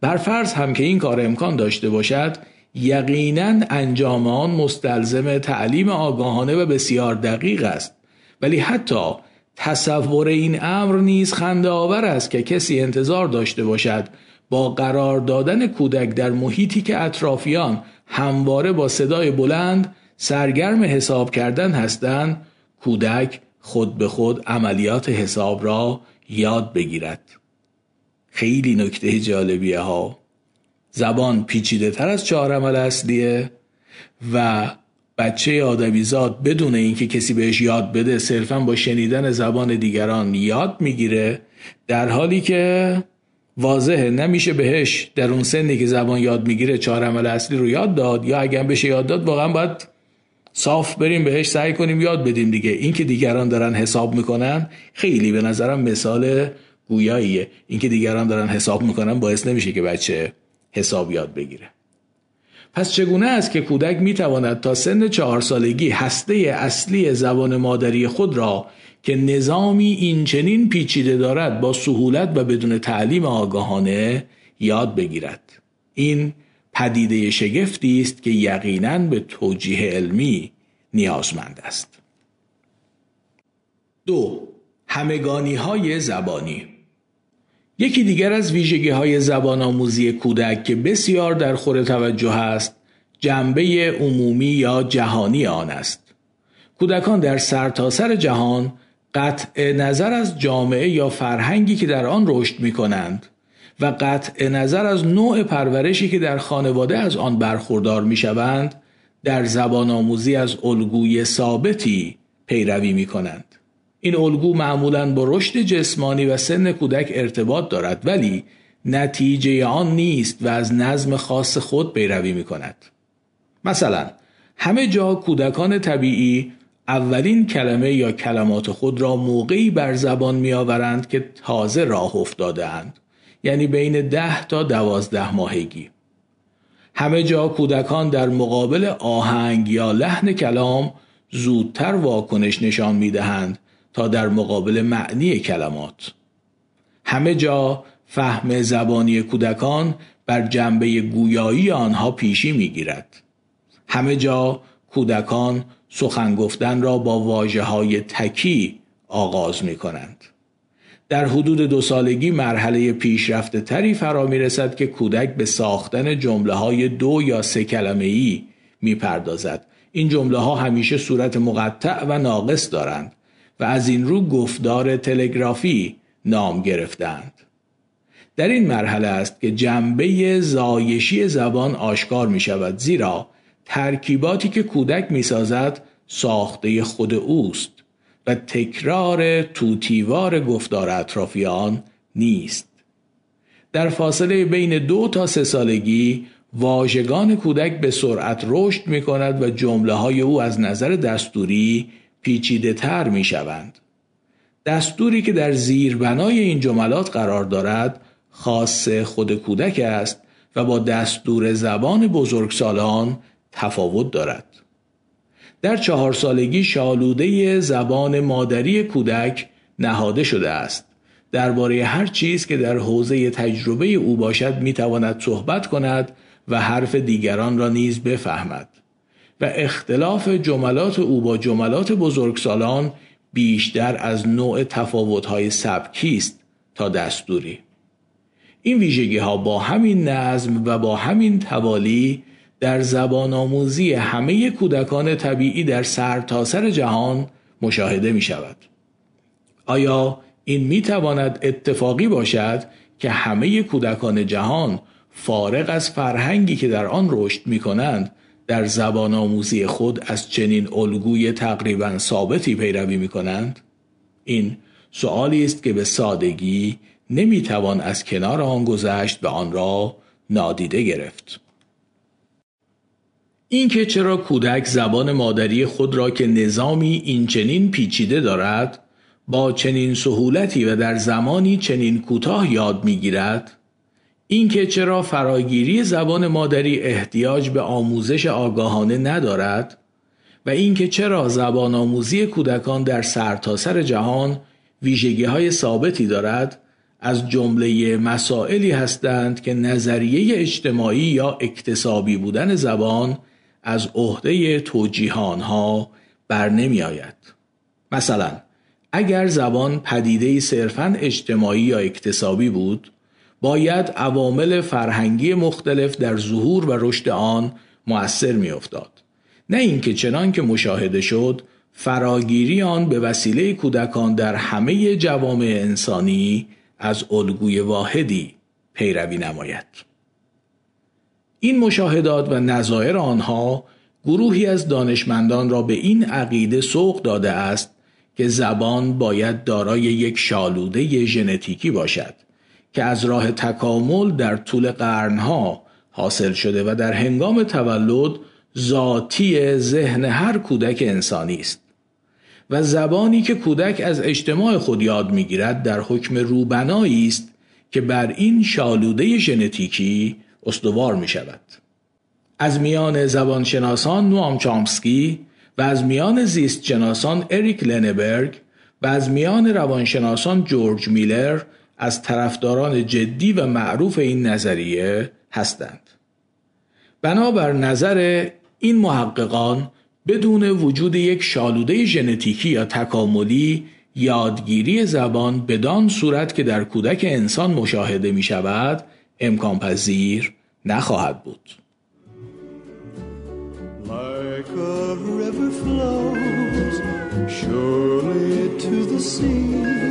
بر فرض هم که این کار امکان داشته باشد یقینا انجام آن مستلزم تعلیم آگاهانه و بسیار دقیق است. ولی حتی تصور این امر نیز خنده آور است که کسی انتظار داشته باشد با قرار دادن کودک در محیطی که اطرافیان همواره با صدای بلند سرگرم حساب کردن هستند کودک خود به خود عملیات حساب را یاد بگیرد. خیلی نکته جالبیه ها. زبان پیچیده تر از چهار عمل اصلیه و بچه آدمیزاد بدون اینکه کسی بهش یاد بده صرفا با شنیدن زبان دیگران یاد می‌گیره در حالی که واضحه نمیشه بهش در اون سنی که زبان یاد می‌گیره چهار عمل اصلی رو یاد داد یا اگر بشه یاد داد واقعا باید صاف بریم بهش سعی کنیم یاد بدیم دیگه. اینکه دیگران دارن حساب می‌کنن خیلی به نظرم مثال گویاییه. اینکه دیگران دارن حساب می‌کنن باعث نمیشه که بچه حساب یاد بگیره. پس چگونه است که کودک می تواند تا سن چهار سالگی هسته اصلی زبان مادری خود را که نظامی این چنین پیچیده دارد با سهولت و بدون تعلیم آگاهانه یاد بگیرد. این پدیده شگفتی است که یقینا به توجیه علمی نیازمند است. دو همگانی های زبانی. یکی دیگر از ویژگی های زبان آموزی کودک که بسیار در خور توجه است جنبه عمومی یا جهانی آن است کودکان در سرتاسر سر جهان قطع نظر از جامعه یا فرهنگی که در آن رشد می کنند و قطع نظر از نوع پرورشی که در خانواده از آن برخوردار می شوند در زبان آموزی از الگوی ثابتی پیروی می کنند. این الگو معمولا با رشد جسمانی و سن کودک ارتباط دارد ولی نتیجه آن نیست و از نظم خاص خود پیروی می کند. مثلا همه جا کودکان طبیعی اولین کلمه یا کلمات خود را موقعی بر زبان می آورند که تازه راه افتاده اند. یعنی بین ده تا دوازده ماهگی. همه جا کودکان در مقابل آهنگ یا لحن کلام زودتر واکنش نشان می دهند تا در مقابل معنی کلمات. همه جا فهم زبانی کودکان بر جنبه گویایی آنها پیشی می گیرد. همه جا کودکان سخن گفتن را با واجه های تکی آغاز می کنند. در حدود دو سالگی مرحله پیشرفته تری فرا می رسد که کودک به ساختن جمله های دو یا سه کلمه ای می پردازد. این جمله ها همیشه صورت مقطع و ناقص دارند و از این رو گفتار تلگرافی نام گرفتند. در این مرحله است که جنبه زایشی زبان آشکار می شود زیرا ترکیباتی که کودک می سازد ساخته خود اوست و تکرار توتیوار گفتار اطرافیان نیست. در فاصله بین دو تا سه سالگی واژگان کودک به سرعت رشد می کند و جمله های او از نظر دستوری پیچیده تر می شوند. دستوری که در زیربنای این جملات قرار دارد خاص خود کودک است و با دستور زبان بزرگسالان تفاوت دارد. در چهار سالگی شالوده زبان مادری کودک نهاده شده است. درباره هر چیز که در حوزه تجربه او باشد می تواند صحبت کند و حرف دیگران را نیز بفهمد و اختلاف جملات او با جملات بزرگسالان بیشتر از نوع تفاوت‌های سبکی است تا دستوری این ویژگی ها با همین نظم و با همین توالی در زبان آموزی همه کودکان طبیعی در سرتاسر سر جهان مشاهده می شود. آیا این می تواند اتفاقی باشد که همه کودکان جهان فارغ از فرهنگی که در آن رشد می کنند در زبان آموزی خود از چنین الگوی تقریبا ثابتی پیروی می کنند؟ این سؤالی است که به سادگی نمی توان از کنار آن گذشت و آن را نادیده گرفت. اینکه چرا کودک زبان مادری خود را که نظامی این چنین پیچیده دارد با چنین سهولتی و در زمانی چنین کوتاه یاد می‌گیرد اینکه چرا فراگیری زبان مادری احتیاج به آموزش آگاهانه ندارد و اینکه چرا زبان آموزی کودکان در سرتاسر سر جهان ویژگی های ثابتی دارد از جمله مسائلی هستند که نظریه اجتماعی یا اکتسابی بودن زبان از عهده توجیهان ها بر نمی آید. مثلا اگر زبان پدیده صرفا اجتماعی یا اکتسابی بود باید عوامل فرهنگی مختلف در ظهور و رشد آن مؤثر میافتاد. نه اینکه چنان که مشاهده شد فراگیری آن به وسیله کودکان در همه جوامع انسانی از الگوی واحدی پیروی نماید. این مشاهدات و نظایر آنها گروهی از دانشمندان را به این عقیده سوق داده است که زبان باید دارای یک شالوده ژنتیکی باشد. که از راه تکامل در طول قرنها حاصل شده و در هنگام تولد ذاتی ذهن هر کودک انسانی است و زبانی که کودک از اجتماع خود یاد می‌گیرد در حکم روبنایی است که بر این شالوده ژنتیکی استوار می شود. از میان زبانشناسان نوام چامسکی و از میان زیست شناسان اریک لنبرگ و از میان روانشناسان جورج میلر از طرفداران جدی و معروف این نظریه هستند. بنابر نظر این محققان بدون وجود یک شالوده ژنتیکی یا تکاملی یادگیری زبان بدان صورت که در کودک انسان مشاهده می شود امکان پذیر نخواهد بود. Like a river flows surely to the sea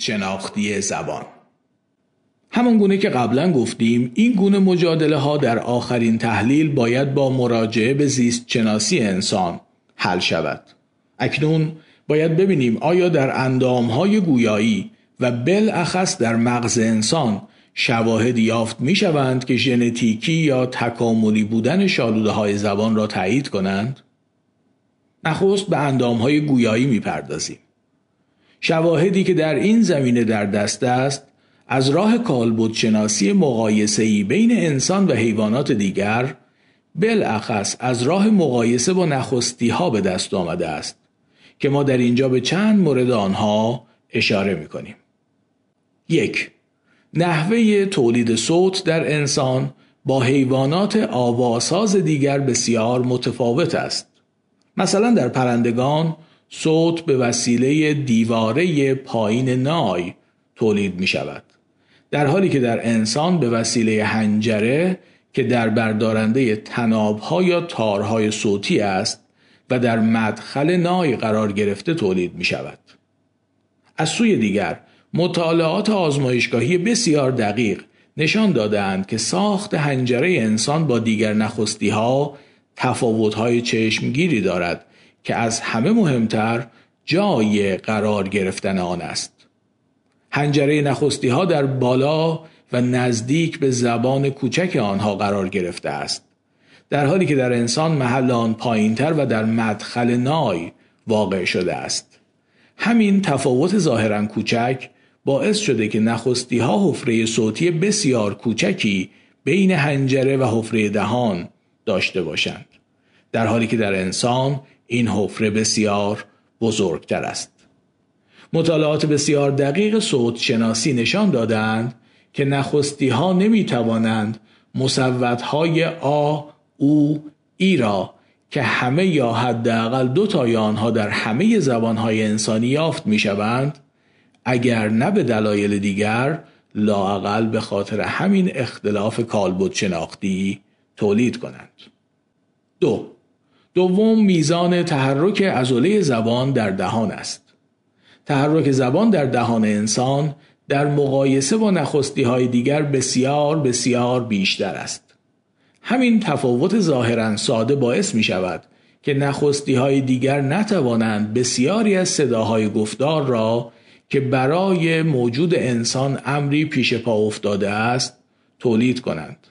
شناختی زبان همان گونه که قبلا گفتیم این گونه مجادله ها در آخرین تحلیل باید با مراجعه به زیست شناسی انسان حل شود اکنون باید ببینیم آیا در اندام های گویایی و بالاخص در مغز انسان شواهد یافت می شوند که ژنتیکی یا تکاملی بودن شالوده های زبان را تایید کنند؟ نخست به اندام های گویایی می پردازیم. شواهدی که در این زمینه در دست است از راه کالبد شناسی مقایسه‌ای بین انسان و حیوانات دیگر بالاخص از راه مقایسه با نخستی ها به دست آمده است که ما در اینجا به چند مورد آنها اشاره می کنیم. یک نحوه تولید صوت در انسان با حیوانات آواساز دیگر بسیار متفاوت است. مثلا در پرندگان صوت به وسیله دیواره پایین نای تولید می شود. در حالی که در انسان به وسیله هنجره که در بردارنده تنابها یا تارهای صوتی است و در مدخل نای قرار گرفته تولید می شود. از سوی دیگر مطالعات آزمایشگاهی بسیار دقیق نشان دادند که ساخت هنجره انسان با دیگر نخستی ها تفاوت های چشمگیری دارد که از همه مهمتر جای قرار گرفتن آن است. هنجره نخستی ها در بالا و نزدیک به زبان کوچک آنها قرار گرفته است. در حالی که در انسان محل آن پایینتر و در مدخل نای واقع شده است. همین تفاوت ظاهرا کوچک باعث شده که نخستی ها حفره صوتی بسیار کوچکی بین هنجره و حفره دهان داشته باشند. در حالی که در انسان این حفره بسیار بزرگتر است. مطالعات بسیار دقیق صوت شناسی نشان دادند که نخستی ها نمی توانند مصوت های آ، او، ای را که همه یا حداقل دو تای آنها در همه زبان های انسانی یافت می شوند اگر نه به دلایل دیگر لاقل به خاطر همین اختلاف کالبد شناختی تولید کنند. دو دوم میزان تحرک عضله زبان در دهان است. تحرک زبان در دهان انسان در مقایسه با نخستی های دیگر بسیار بسیار بیشتر است. همین تفاوت ظاهرا ساده باعث می شود که نخستی های دیگر نتوانند بسیاری از صداهای گفتار را که برای موجود انسان امری پیش پا افتاده است تولید کنند.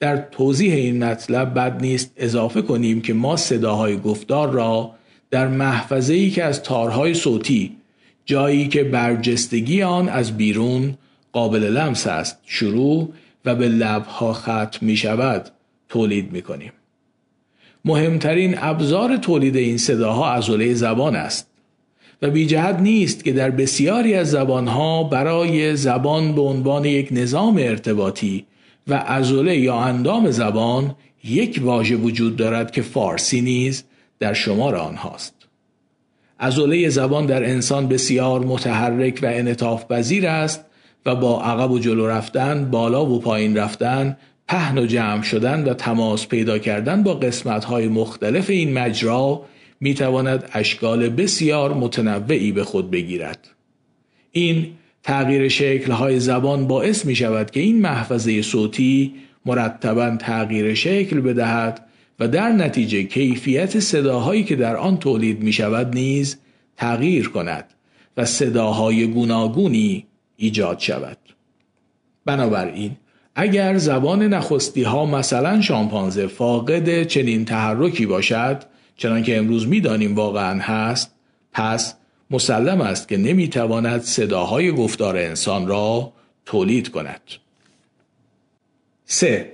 در توضیح این مطلب بد نیست اضافه کنیم که ما صداهای گفتار را در محفظه ای که از تارهای صوتی جایی که برجستگی آن از بیرون قابل لمس است شروع و به لبها ختم می شود تولید می کنیم. مهمترین ابزار تولید این صداها عضله زبان است و بی جهت نیست که در بسیاری از زبانها برای زبان به عنوان یک نظام ارتباطی و ازوله یا اندام زبان یک واژه وجود دارد که فارسی نیز در شمار آنهاست. ازوله زبان در انسان بسیار متحرک و انطاف پذیر است و با عقب و جلو رفتن، بالا و پایین رفتن، پهن و جمع شدن و تماس پیدا کردن با قسمت‌های مختلف این مجرا می تواند اشکال بسیار متنوعی به خود بگیرد. این تغییر شکلهای زبان باعث می شود که این محفظه صوتی مرتبا تغییر شکل بدهد و در نتیجه کیفیت صداهایی که در آن تولید می شود نیز تغییر کند و صداهای گوناگونی ایجاد شود. بنابراین اگر زبان نخستی ها مثلا شامپانزه فاقد چنین تحرکی باشد چنانکه امروز می‌دانیم واقعا هست پس مسلم است که نمی‌تواند صداهای گفتار انسان را تولید کند. 3.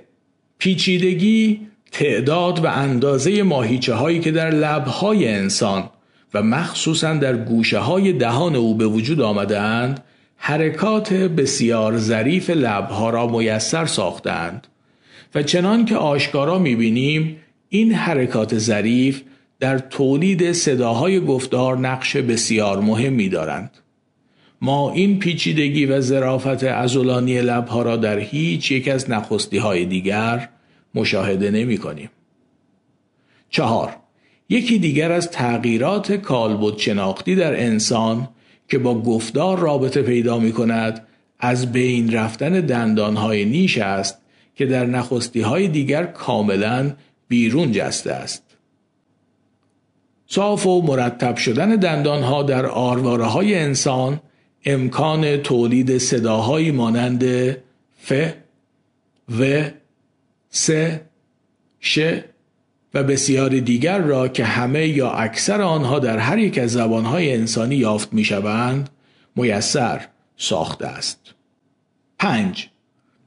پیچیدگی تعداد و اندازه ماهیچه هایی که در لبهای انسان و مخصوصا در گوشه های دهان او به وجود آمدند حرکات بسیار ظریف لبها را میسر ساختند و چنان که آشکارا می‌بینیم این حرکات ظریف در تولید صداهای گفتار نقش بسیار مهمی دارند. ما این پیچیدگی و ظرافت ازولانی لبها را در هیچ یک از نخستی های دیگر مشاهده نمی کنیم. چهار یکی دیگر از تغییرات کالبد شناختی در انسان که با گفتار رابطه پیدا می کند از بین رفتن دندانهای نیش است که در نخستی های دیگر کاملا بیرون جسته است. صاف و مرتب شدن دندانها در آرواره های انسان امکان تولید صداهایی مانند ف، و، س، ش و بسیاری دیگر را که همه یا اکثر آنها در هر یک از زبانهای انسانی یافت می شوند میسر ساخته است. 5.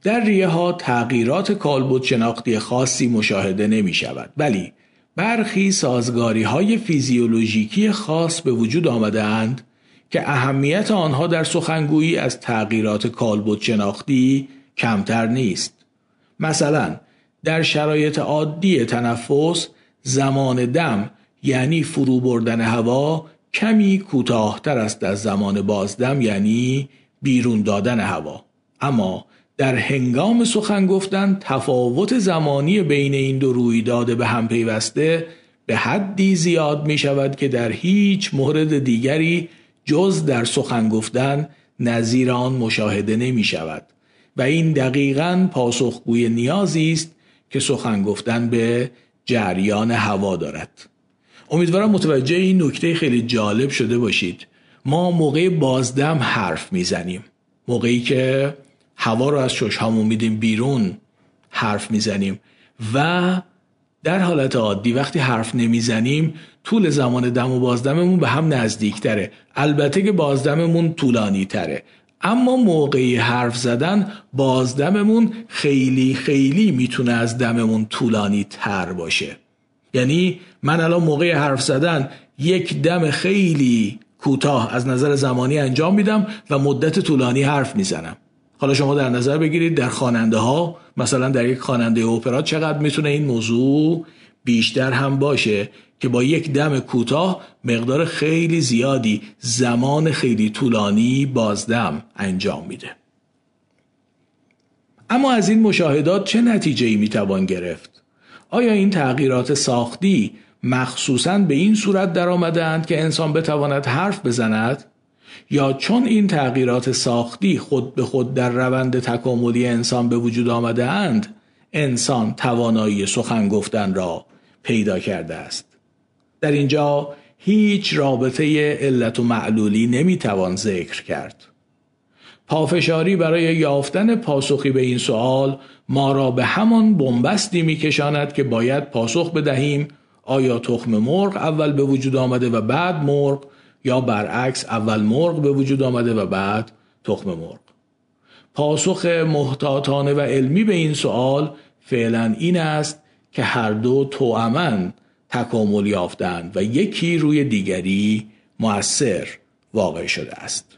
در ریه ها تغییرات کالبد شناختی خاصی مشاهده نمی شود ولی برخی سازگاری های فیزیولوژیکی خاص به وجود آمده اند که اهمیت آنها در سخنگویی از تغییرات کالبد شناختی کمتر نیست. مثلا در شرایط عادی تنفس زمان دم یعنی فرو بردن هوا کمی کوتاهتر است از زمان بازدم یعنی بیرون دادن هوا اما در هنگام سخن گفتن تفاوت زمانی بین این دو رویداد به هم پیوسته به حدی زیاد می شود که در هیچ مورد دیگری جز در سخن گفتن نظیر آن مشاهده نمی شود و این دقیقا پاسخگوی نیازی است که سخن گفتن به جریان هوا دارد. امیدوارم متوجه این نکته خیلی جالب شده باشید. ما موقع بازدم حرف می‌زنیم. موقعی که هوا رو از ششهامون میدیم بیرون حرف می‌زنیم. و در حالت عادی وقتی حرف نمی‌زنیم طول زمان دم و بازدممون به هم نزدیکتره. البته که بازدممون طولانی تره اما موقعی حرف زدن بازدممون خیلی خیلی می‌تونه از دممون طولانی تر باشه. یعنی من الان موقع حرف زدن یک دم خیلی کوتاه از نظر زمانی انجام میدم و مدت طولانی حرف می‌زنم. حالا شما در نظر بگیرید در خواننده ها مثلا در یک خواننده اپرا چقدر می‌تونه این موضوع بیشتر هم باشه که با یک دم کوتاه مقدار خیلی زیادی زمان خیلی طولانی بازدم انجام میده اما از این مشاهدات چه نتیجه ای می‌توان گرفت؟ آیا این تغییرات ساختی مخصوصا به این صورت در اند که انسان بتواند حرف بزند یا چون این تغییرات ساختی خود به خود در روند تکاملی انسان به وجود آمده اند انسان توانایی سخن گفتن را پیدا کرده است. در اینجا هیچ رابطه علت و معلولی نمی‌توان ذکر کرد. پافشاری برای یافتن پاسخی به این سوال ما را به همان بنبستی میکشاند که باید پاسخ بدهیم آیا تخم مرغ اول به وجود آمده و بعد مرغ؟ یا برعکس اول مرغ به وجود آمده و بعد تخم مرغ. پاسخ محتاطانه و علمی به این سوال فعلا این است که هر دو توامن تکامل یافتند و یکی روی دیگری مؤثر واقع شده است.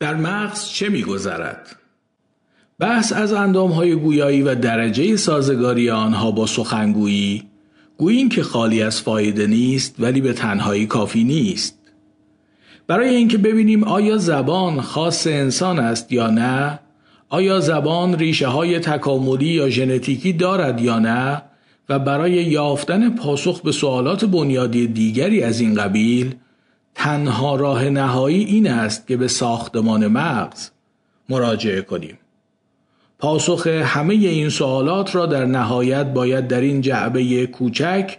در مغز چه میگذرد؟ بحث از اندام های گویایی و درجه سازگاری آنها با سخنگویی گوییم که خالی از فایده نیست ولی به تنهایی کافی نیست برای اینکه ببینیم آیا زبان خاص انسان است یا نه آیا زبان ریشه های تکاملی یا ژنتیکی دارد یا نه و برای یافتن پاسخ به سوالات بنیادی دیگری از این قبیل تنها راه نهایی این است که به ساختمان مغز مراجعه کنیم. پاسخ همه این سوالات را در نهایت باید در این جعبه کوچک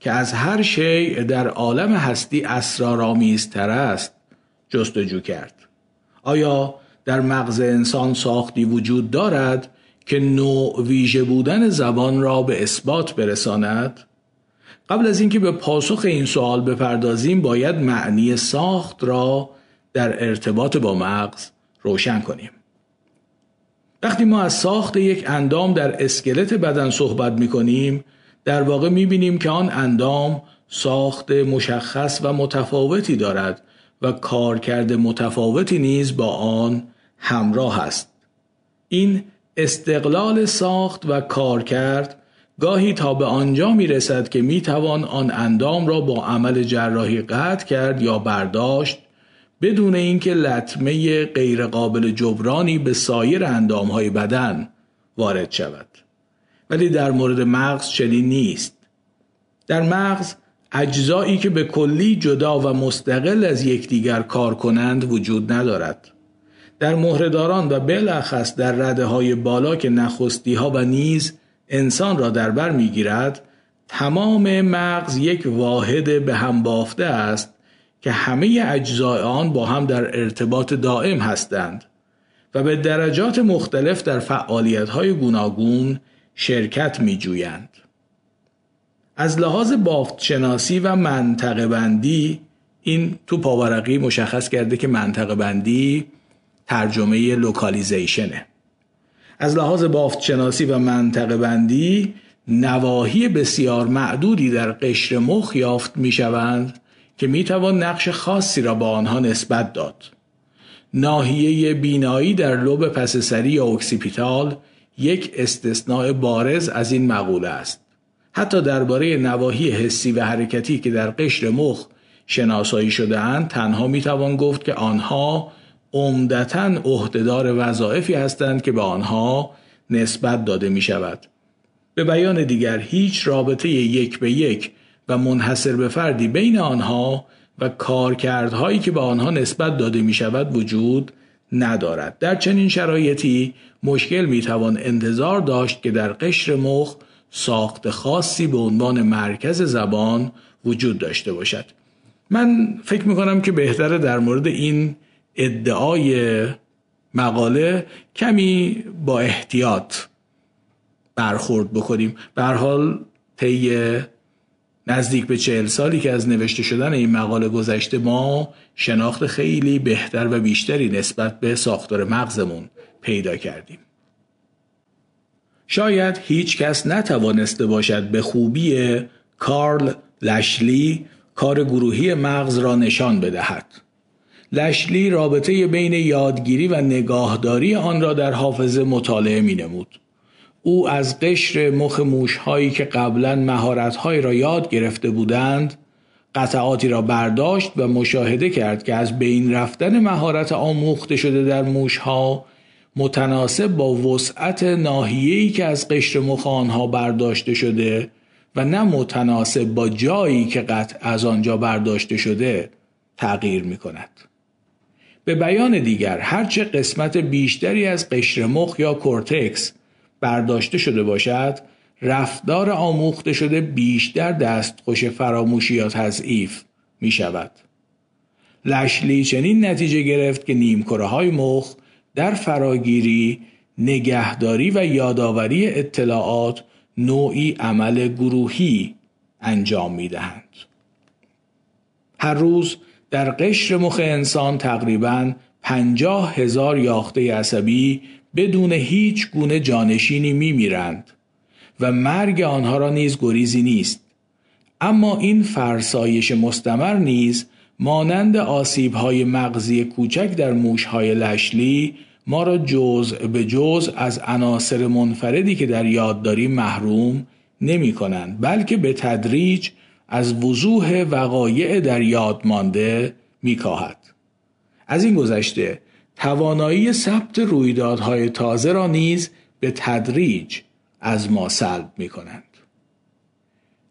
که از هر شیء در عالم هستی اسرارآمیزتر است جستجو کرد. آیا در مغز انسان ساختی وجود دارد که نوع ویژه بودن زبان را به اثبات برساند؟ قبل از اینکه به پاسخ این سوال بپردازیم باید معنی ساخت را در ارتباط با مغز روشن کنیم. وقتی ما از ساخت یک اندام در اسکلت بدن صحبت می کنیم در واقع می بینیم که آن اندام ساخت مشخص و متفاوتی دارد و کارکرد متفاوتی نیز با آن همراه است. این استقلال ساخت و کارکرد گاهی تا به آنجا می رسد که می توان آن اندام را با عمل جراحی قطع کرد یا برداشت بدون اینکه لطمه غیرقابل جبرانی به سایر اندامهای بدن وارد شود. ولی در مورد مغز چنین نیست. در مغز اجزایی که به کلی جدا و مستقل از یکدیگر کار کنند وجود ندارد. در مهرهداران و بالاخص در رده های بالا که نخستی ها و نیز انسان را در بر می‌گیرد تمام مغز یک واحد به هم بافته است که همه اجزای آن با هم در ارتباط دائم هستند و به درجات مختلف در فعالیت های گوناگون شرکت می جویند. از لحاظ بافت شناسی و منطقه بندی این تو پاورقی مشخص کرده که منطقه بندی ترجمه localization ه از لحاظ بافت شناسی و منطقه بندی نواحی بسیار معدودی در قشر مخ یافت می شوند که می توان نقش خاصی را به آنها نسبت داد. ناحیه بینایی در لوب پس‌سری یا occipital یک استثناء بارز از این مقوله است. حتی درباره نواحی حسی و حرکتی که در قشر مخ شناسایی شده اند تنها می توان گفت که آنها عمدتا عهدهدار وظایفی هستند که به آنها نسبت داده می شود. به بیان دیگر هیچ رابطه یک به یک و منحصر به فردی بین آنها و کارکردهایی که به آنها نسبت داده می شود وجود ندارد. در چنین شرایطی مشکل می توان انتظار داشت که در قشر مخ ساخت خاصی به عنوان مرکز زبان وجود داشته باشد. من فکر می کنم که بهتره در مورد این ادعای مقاله کمی با احتیاط برخورد بکنیم به حال طی نزدیک به چهل سالی که از نوشته شدن این مقاله گذشته ما شناخت خیلی بهتر و بیشتری نسبت به ساختار مغزمون پیدا کردیم شاید هیچ کس نتوانسته باشد به خوبی کارل لشلی کار گروهی مغز را نشان بدهد لشلی رابطه بین یادگیری و نگاهداری آن را در حافظه مطالعه می نمود. او از قشر مخ موشهایی که قبلا مهارتهایی را یاد گرفته بودند قطعاتی را برداشت و مشاهده کرد که از بین رفتن مهارت آموخته شده در موشها متناسب با وسعت ناحیه‌ای که از قشر مخ آنها برداشته شده و نه متناسب با جایی که قطع از آنجا برداشته شده تغییر می کند. به بیان دیگر هرچه قسمت بیشتری از قشر مخ یا کورتکس برداشته شده باشد رفتار آموخته شده بیشتر دستخوش فراموشی یا تضعیف می شود. لشلی چنین نتیجه گرفت که نیمکره های مخ در فراگیری نگهداری و یادآوری اطلاعات نوعی عمل گروهی انجام می دهند. هر روز در قشر مخ انسان تقریبا پنجاه هزار یاخته عصبی بدون هیچ گونه جانشینی می میرند و مرگ آنها را نیز گریزی نیست. اما این فرسایش مستمر نیز مانند آسیب های مغزی کوچک در موش های لشلی ما را جز به جز از عناصر منفردی که در یادداری محروم نمی کنند بلکه به تدریج از وضوح وقایع در یاد مانده میکاهد از این گذشته توانایی ثبت رویدادهای تازه را نیز به تدریج از ما سلب می کنند.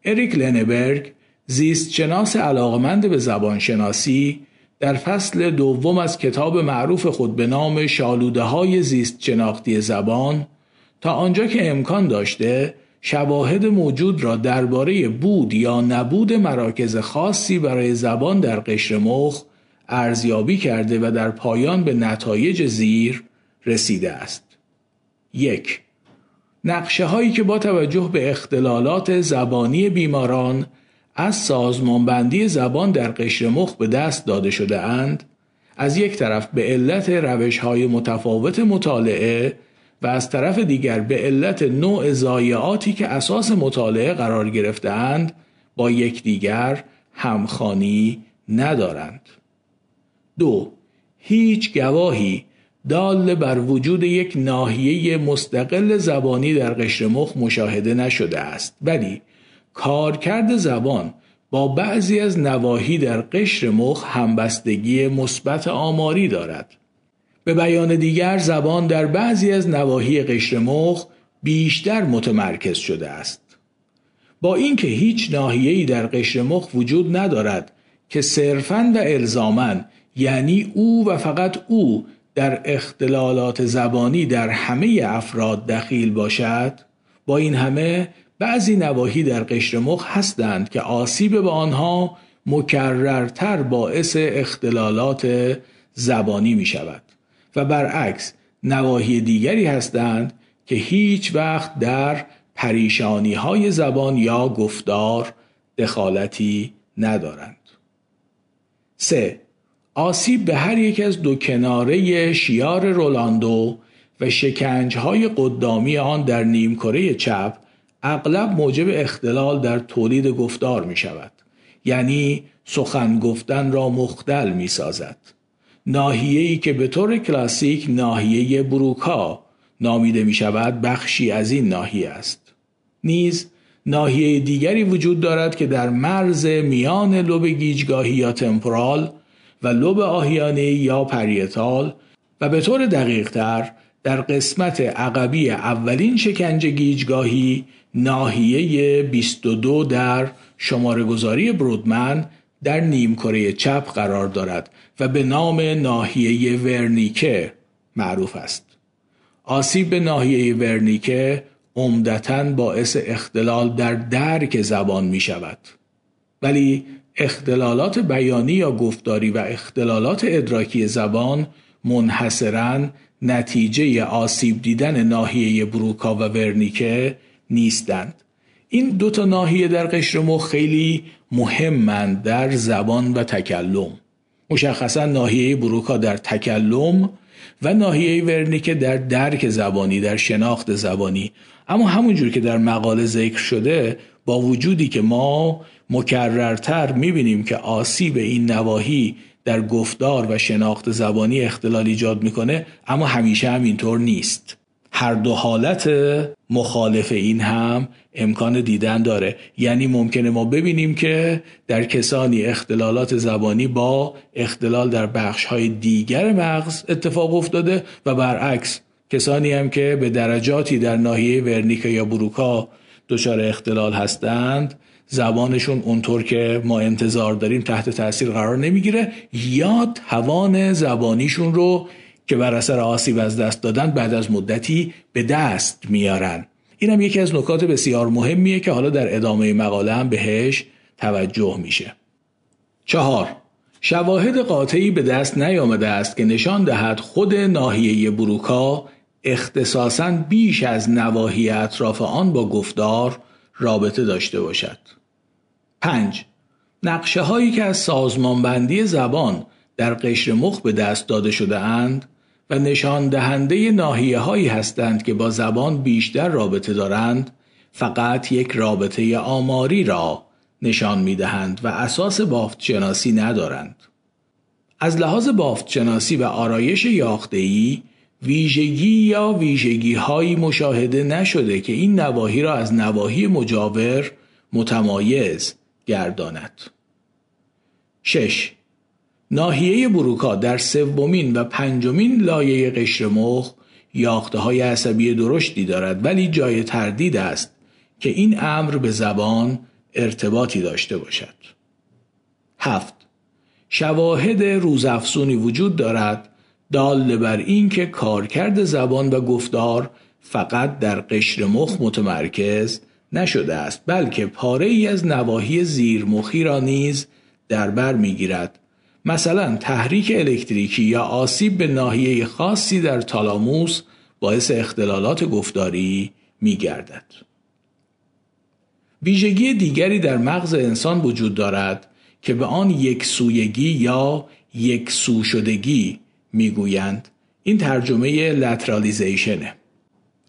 اریک لنبرگ زیستشناس علاقمند به زبانشناسی در فصل دوم از کتاب معروف خود به نام شالوده های زیست شناختی زبان تا آنجا که امکان داشته شواهد موجود را درباره بود یا نبود مراکز خاصی برای زبان در قشر مخ ارزیابی کرده و در پایان به نتایج زیر رسیده است. یک نقشه هایی که با توجه به اختلالات زبانی بیماران از سازمانبندی زبان در قشر مخ به دست داده شده اند از یک طرف به علت روش های متفاوت مطالعه و از طرف دیگر به علت نوع ضایعاتی که اساس مطالعه قرار گرفتهاند با یکدیگر همخانی ندارند. دو هیچ گواهی دال بر وجود یک ناحیه مستقل زبانی در قشر مخ مشاهده نشده است. ولی کارکرد زبان با بعضی از نواحی در قشر مخ همبستگی مثبت آماری دارد. به بیان دیگر زبان در بعضی از نواحی قشر مخ بیشتر متمرکز شده است. با اینکه هیچ ناحیه‌ای در قشر مخ وجود ندارد که صرفاً و الزاماً یعنی او و فقط او در اختلالات زبانی در همه افراد دخیل باشد با این همه بعضی نواحی در قشر مخ هستند که آسیب به آنها مکررتر باعث اختلالات زبانی می شود و برعکس نواحی دیگری هستند که هیچ وقت در پریشانی های زبان یا گفتار دخالتی ندارند. 3. آسیب به هر یک از دو کناره شیار رولاندو و شکنجهای قدامی آن در نیمکره چپ اغلب موجب اختلال در تولید گفتار می شود یعنی سخن گفتن را مختل می سازد ناحیه‌ای که به طور کلاسیک ناحیه بروکا نامیده می شود بخشی از این ناحیه است. نیز ناحیه دیگری وجود دارد که در مرز میان لب گیجگاهی یا تمپورال و لب آهیانه یا پریتال و به طور دقیق تر در قسمت عقبی اولین شکنجه گیجگاهی ناحیه 22 در شماره گذاری برودمن در نیمکره چپ قرار دارد و به نام ناحیه ورنیکه معروف است. آسیب به ناحیه ورنیکه عمدتا باعث اختلال در درک زبان می شود. ولی اختلالات بیانی یا گفتاری و اختلالات ادراکی زبان منحصرا نتیجه آسیب دیدن ناحیه بروکا و ورنیکه نیستند. این دو تا ناحیه در قشر مخ خیلی مهمند در زبان و تکلم. مشخصا ناحیه بروکا در تکلم و ناحیه ورنیکه در درک زبانی در شناخت زبانی. اما همونجور که در مقاله ذکر شده با وجودی که ما مکررتر می‌بینیم که آسیب این نواحی در گفتار و شناخت زبانی اختلال ایجاد می‌کنه اما همیشه هم اینطور نیست. هر دو حالت مخالف این هم امکان دیدن داره. یعنی ممکنه ما ببینیم که در کسانی اختلالات زبانی با اختلال در بخش های دیگر مغز اتفاق افتاده و برعکس کسانی هم که به درجاتی در ناحیه ورنیکا یا بروکا دچار اختلال هستند زبانشون اونطور که ما انتظار داریم تحت تاثیر قرار نمی‌گیره. یا توان زبانیشون رو که بر اثر آسیب از دست دادن بعد از مدتی به دست میارن. این هم یکی از نکات بسیار مهمیه که حالا در ادامه مقاله هم بهش توجه میشه. چهار شواهد قاطعی به دست نیامده است که نشان دهد خود ناحیه بروکا اختصاصا بیش از نواحی اطراف آن با گفتار رابطه داشته باشد. 5. نقشه هایی که از سازمانبندی زبان در قشر مخ به دست داده شده اند و نشان دهنده ناحیه هایی هستند که با زبان بیشتر رابطه دارند فقط یک رابطه آماری را نشان می دهند و اساس بافت شناسی ندارند. از لحاظ بافت شناسی و آرایش یاخته‌ای ویژگی یا ویژگی هایی مشاهده نشده که این نواحی را از نواحی مجاور متمایز گرداند. 6. ناحیه بروکا در سومین و پنجمین لایه قشر مخ یاخته های عصبی درشتی دارد ولی جای تردید است که این امر به زبان ارتباطی داشته باشد. هفت شواهد روزافزونی وجود دارد دال بر این که کارکرد زبان و گفتار فقط در قشر مخ متمرکز نشده است بلکه پاره ای از نواحی زیرمخی را نیز در بر می‌گیرد. مثلا تحریک الکتریکی یا آسیب به ناحیه خاصی در تالاموس باعث اختلالات گفتاری می گردد. ویژگی دیگری در مغز انسان وجود دارد که به آن یک سویگی یا یک سو شدگی می‌گویند. این ترجمه لترالیزیشنه.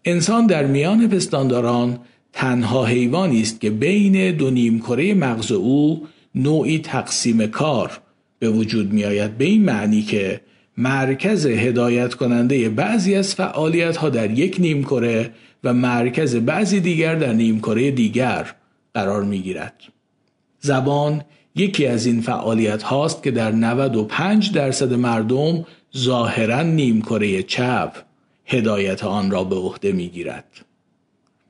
انسان در میان پستانداران تنها حیوانی است که بین دو نیمکره مغز او نوعی تقسیم کار به وجود می آید به این معنی که مرکز هدایت کننده بعضی از فعالیت ها در یک نیمکره و مرکز بعضی دیگر در نیمکره دیگر قرار می گیرد. زبان یکی از این فعالیت هاست که در 95 درصد مردم ظاهرا نیمکره چپ هدایت آن را به عهده می گیرد.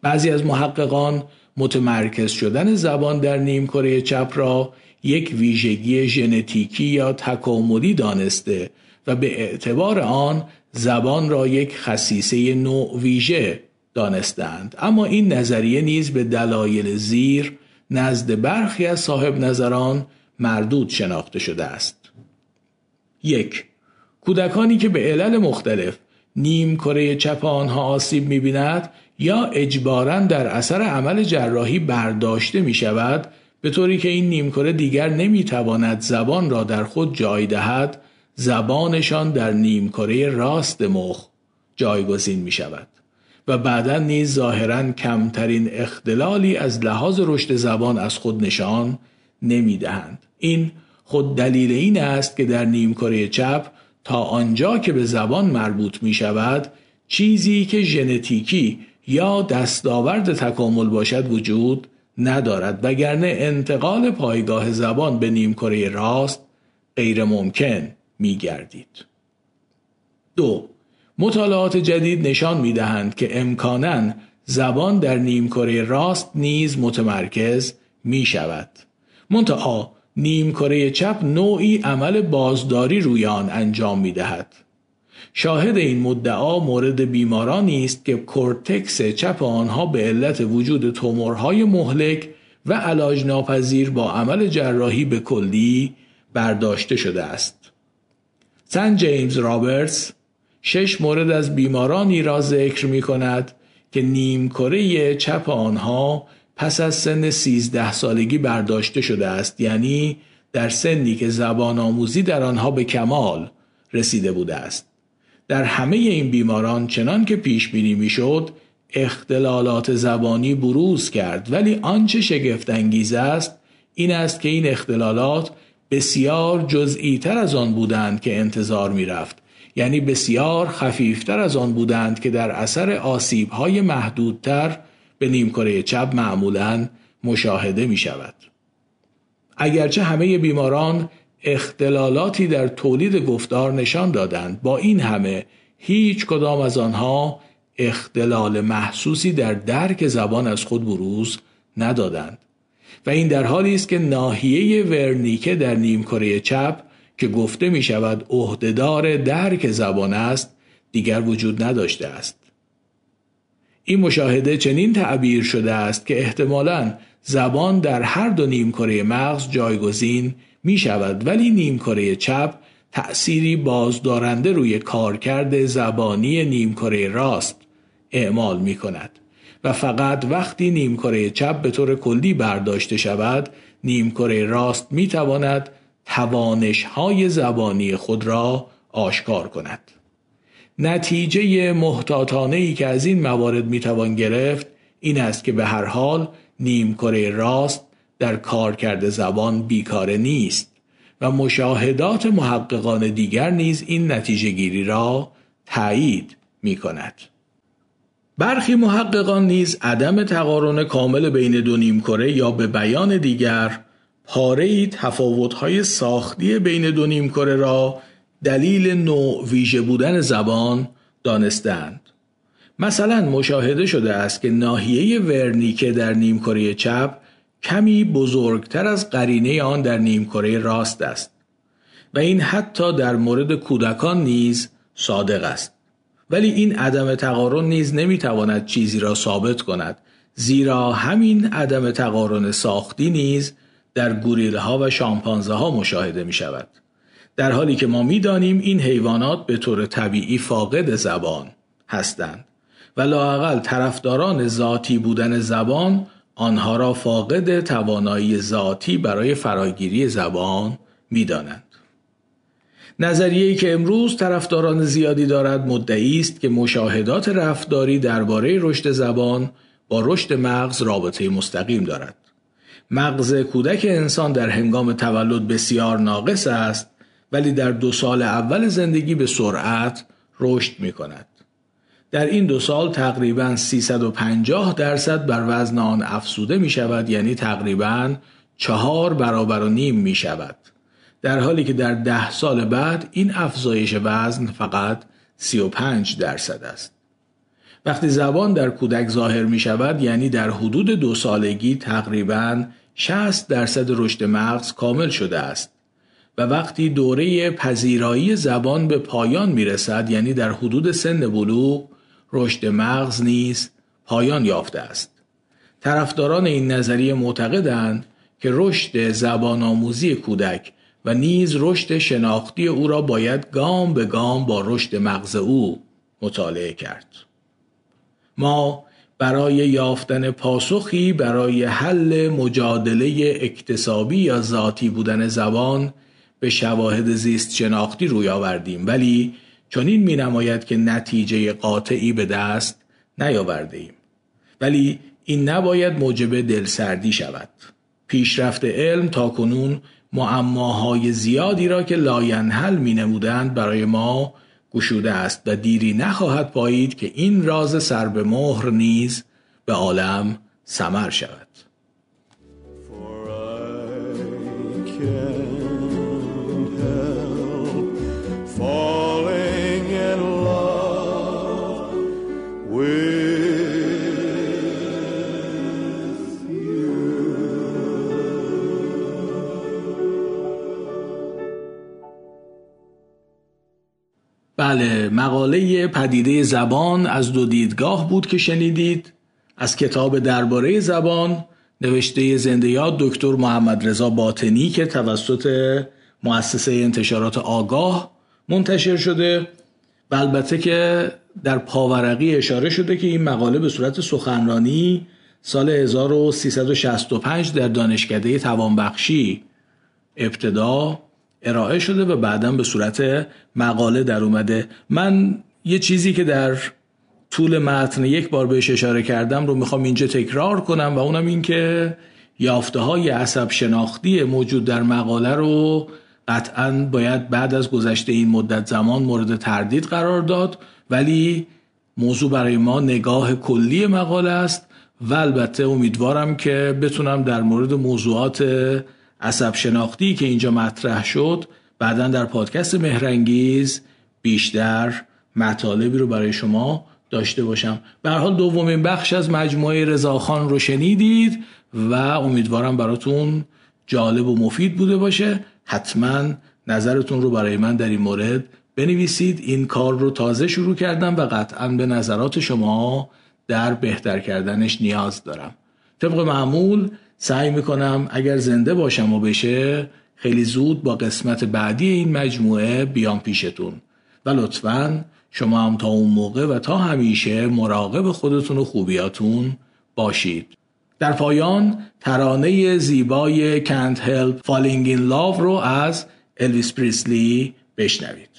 بعضی از محققان متمرکز شدن زبان در نیمکره چپ را یک ویژگی ژنتیکی یا تکاملی دانسته و به اعتبار آن زبان را یک خصیصه نوع ویژه دانستند. اما این نظریه نیز به دلایل زیر نزد برخی از صاحب نظران مردود شناخته شده است. یک کودکانی که به علل مختلف نیم کره چپ آنها آسیب می‌بیند یا اجبارا در اثر عمل جراحی برداشته می شود به طوری که این نیمکره دیگر نمی‌تواند زبان را در خود جای دهد زبانشان در نیمکره راست مخ جایگزین می شود و بعدا نیز ظاهرا کمترین اختلالی از لحاظ رشد زبان از خود نشان نمی دهند. این خود دلیل این است که در نیمکره چپ تا آنجا که به زبان مربوط می شود چیزی که ژنتیکی یا دستاورد تکامل باشد وجود ندارد وگرنه انتقال پایگاه زبان به نیمکره راست غیر ممکن می گردید. دو مطالعات جدید نشان می دهند که امکانا زبان در نیمکره راست نیز متمرکز می شود. منتها نیمکره چپ نوعی عمل بازداری روی آن انجام می دهد. شاهد این مدعا مورد بیمارانی است که کورتکس چپ آنها به علت وجود تومورهای مهلک و علاج ناپذیر با عمل جراحی به کلی برداشته شده است. سن جیمز رابرتس شش مورد از بیمارانی را ذکر می کند که نیمکره چپ آنها پس از سن 13 سالگی برداشته شده است یعنی در سنی که زبان آموزی در آنها به کمال رسیده بوده است. در همه این بیماران چنان که پیش بینی می‌شد اختلالات زبانی بروز کرد ولی آنچه شگفت انگیز است این است که این اختلالات بسیار جزئی تر از آن بودند که انتظار می رفت یعنی بسیار خفیفتر از آن بودند که در اثر آسیب های محدودتر به نیمکره چپ معمولا مشاهده می شود. اگرچه همه بیماران اختلالاتی در تولید گفتار نشان دادند. با این همه هیچ کدام از آنها اختلال محسوسی در درک زبان از خود بروز ندادند. و این در حالی است که ناحیه ورنیکه در نیمکره چپ که گفته می شود عهدهدار درک زبان است دیگر وجود نداشته است. این مشاهده چنین تعبیر شده است که احتمالا زبان در هر دو نیمکره مغز جایگزین می شود ولی نیمکره چپ تأثیری بازدارنده روی کارکرد زبانی نیمکره راست اعمال می کند و فقط وقتی نیمکره چپ به طور کلی برداشته شود نیمکره راست می تواند توانش های زبانی خود را آشکار کند. نتیجه محتاطانه ای که از این موارد می توان گرفت این است که به هر حال نیمکره راست در کارکرد زبان بیکاره نیست و مشاهدات محققان دیگر نیز این نتیجه گیری را تایید می کند. برخی محققان نیز عدم تقارن کامل بین دو نیمکره یا به بیان دیگر پاره تفاوت‌های ساختی بین دو نیمکره را دلیل نوع ویژه بودن زبان دانستند. مثلا مشاهده شده است که ناحیه ورنیکه در نیمکره چپ کمی بزرگتر از قرینه آن در نیمکره راست است و این حتی در مورد کودکان نیز صادق است ولی این عدم تقارن نیز نمی‌تواند چیزی را ثابت کند زیرا همین عدم تقارن ساختی نیز در گوریل ها و شامپانزه ها مشاهده می شود. در حالی که ما می‌دانیم این حیوانات به طور طبیعی فاقد زبان هستند و لاقل طرفداران ذاتی بودن زبان آنها را فاقد توانایی ذاتی برای فراگیری زبان می‌دانند. نظریه‌ای که امروز طرفداران زیادی دارد مدعی است که مشاهدات رفتاری درباره رشد زبان با رشد مغز رابطه مستقیم دارد. مغز کودک انسان در هنگام تولد بسیار ناقص است ولی در دو سال اول زندگی به سرعت رشد می کند. در این دو سال تقریبا 350 درصد بر وزن آن افسوده می شود یعنی تقریبا چهار برابر و نیم می شود. در حالی که در ده سال بعد این افزایش وزن فقط 35 درصد است. وقتی زبان در کودک ظاهر می شود یعنی در حدود دو سالگی تقریبا 60 درصد رشد مغز کامل شده است و وقتی دوره پذیرایی زبان به پایان می رسد یعنی در حدود سن بلوغ رشد مغز نیز پایان یافته است. طرفداران این نظریه معتقدند که رشد زبان آموزی کودک و نیز رشد شناختی او را باید گام به گام با رشد مغز او مطالعه کرد. ما برای یافتن پاسخی برای حل مجادله اکتسابی یا ذاتی بودن زبان به شواهد زیست شناختی روی آوردیم ولی چنین می نماید که نتیجه قاطعی به دست نیاورده ایم. ولی این نباید موجب دلسردی شود. پیشرفت علم تا کنون معماهای زیادی را که لاینحل می نمودند برای ما گشوده است و دیری نخواهد پایید که این راز سر به مهر نیز به عالم سمر شود. بله مقاله پدیده زبان از دو دیدگاه بود که شنیدید. از کتاب درباره زبان نوشته زنده یاد دکتر محمد رضا باطنی که توسط مؤسسه انتشارات آگاه منتشر شده. و البته که در پاورقی اشاره شده که این مقاله به صورت سخنرانی سال 1365 در دانشکده توانبخشی ابتدا ارائه شده و بعدا به صورت مقاله در اومده. من یه چیزی که در طول متن یک بار بهش اشاره کردم رو می‌خوام اینجا تکرار کنم و اونم این که یافته های عصب شناختی موجود در مقاله رو قطعا باید بعد از گذشته این مدت زمان مورد تردید قرار داد ولی موضوع برای ما نگاه کلی مقاله است و البته امیدوارم که بتونم در مورد موضوعات عصب شناختی که اینجا مطرح شد بعدا در پادکست مهرنگیز بیشتر مطالبی رو برای شما داشته باشم. به حال دومین بخش از مجموعه رضاخان رو شنیدید و امیدوارم براتون جالب و مفید بوده باشه. حتما نظرتون رو برای من در این مورد بنویسید. این کار رو تازه شروع کردم و قطعا به نظرات شما در بهتر کردنش نیاز دارم. طبق معمول سعی می‌کنم اگر زنده باشم و بشه خیلی زود با قسمت بعدی این مجموعه بیام پیشتون. و لطفا شما هم تا اون موقع و تا همیشه مراقب خودتون و خوبیاتون باشید. در پایان ترانه زیبای Can't Help Falling in Love رو از الویس پریسلی بشنوید.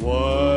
Falling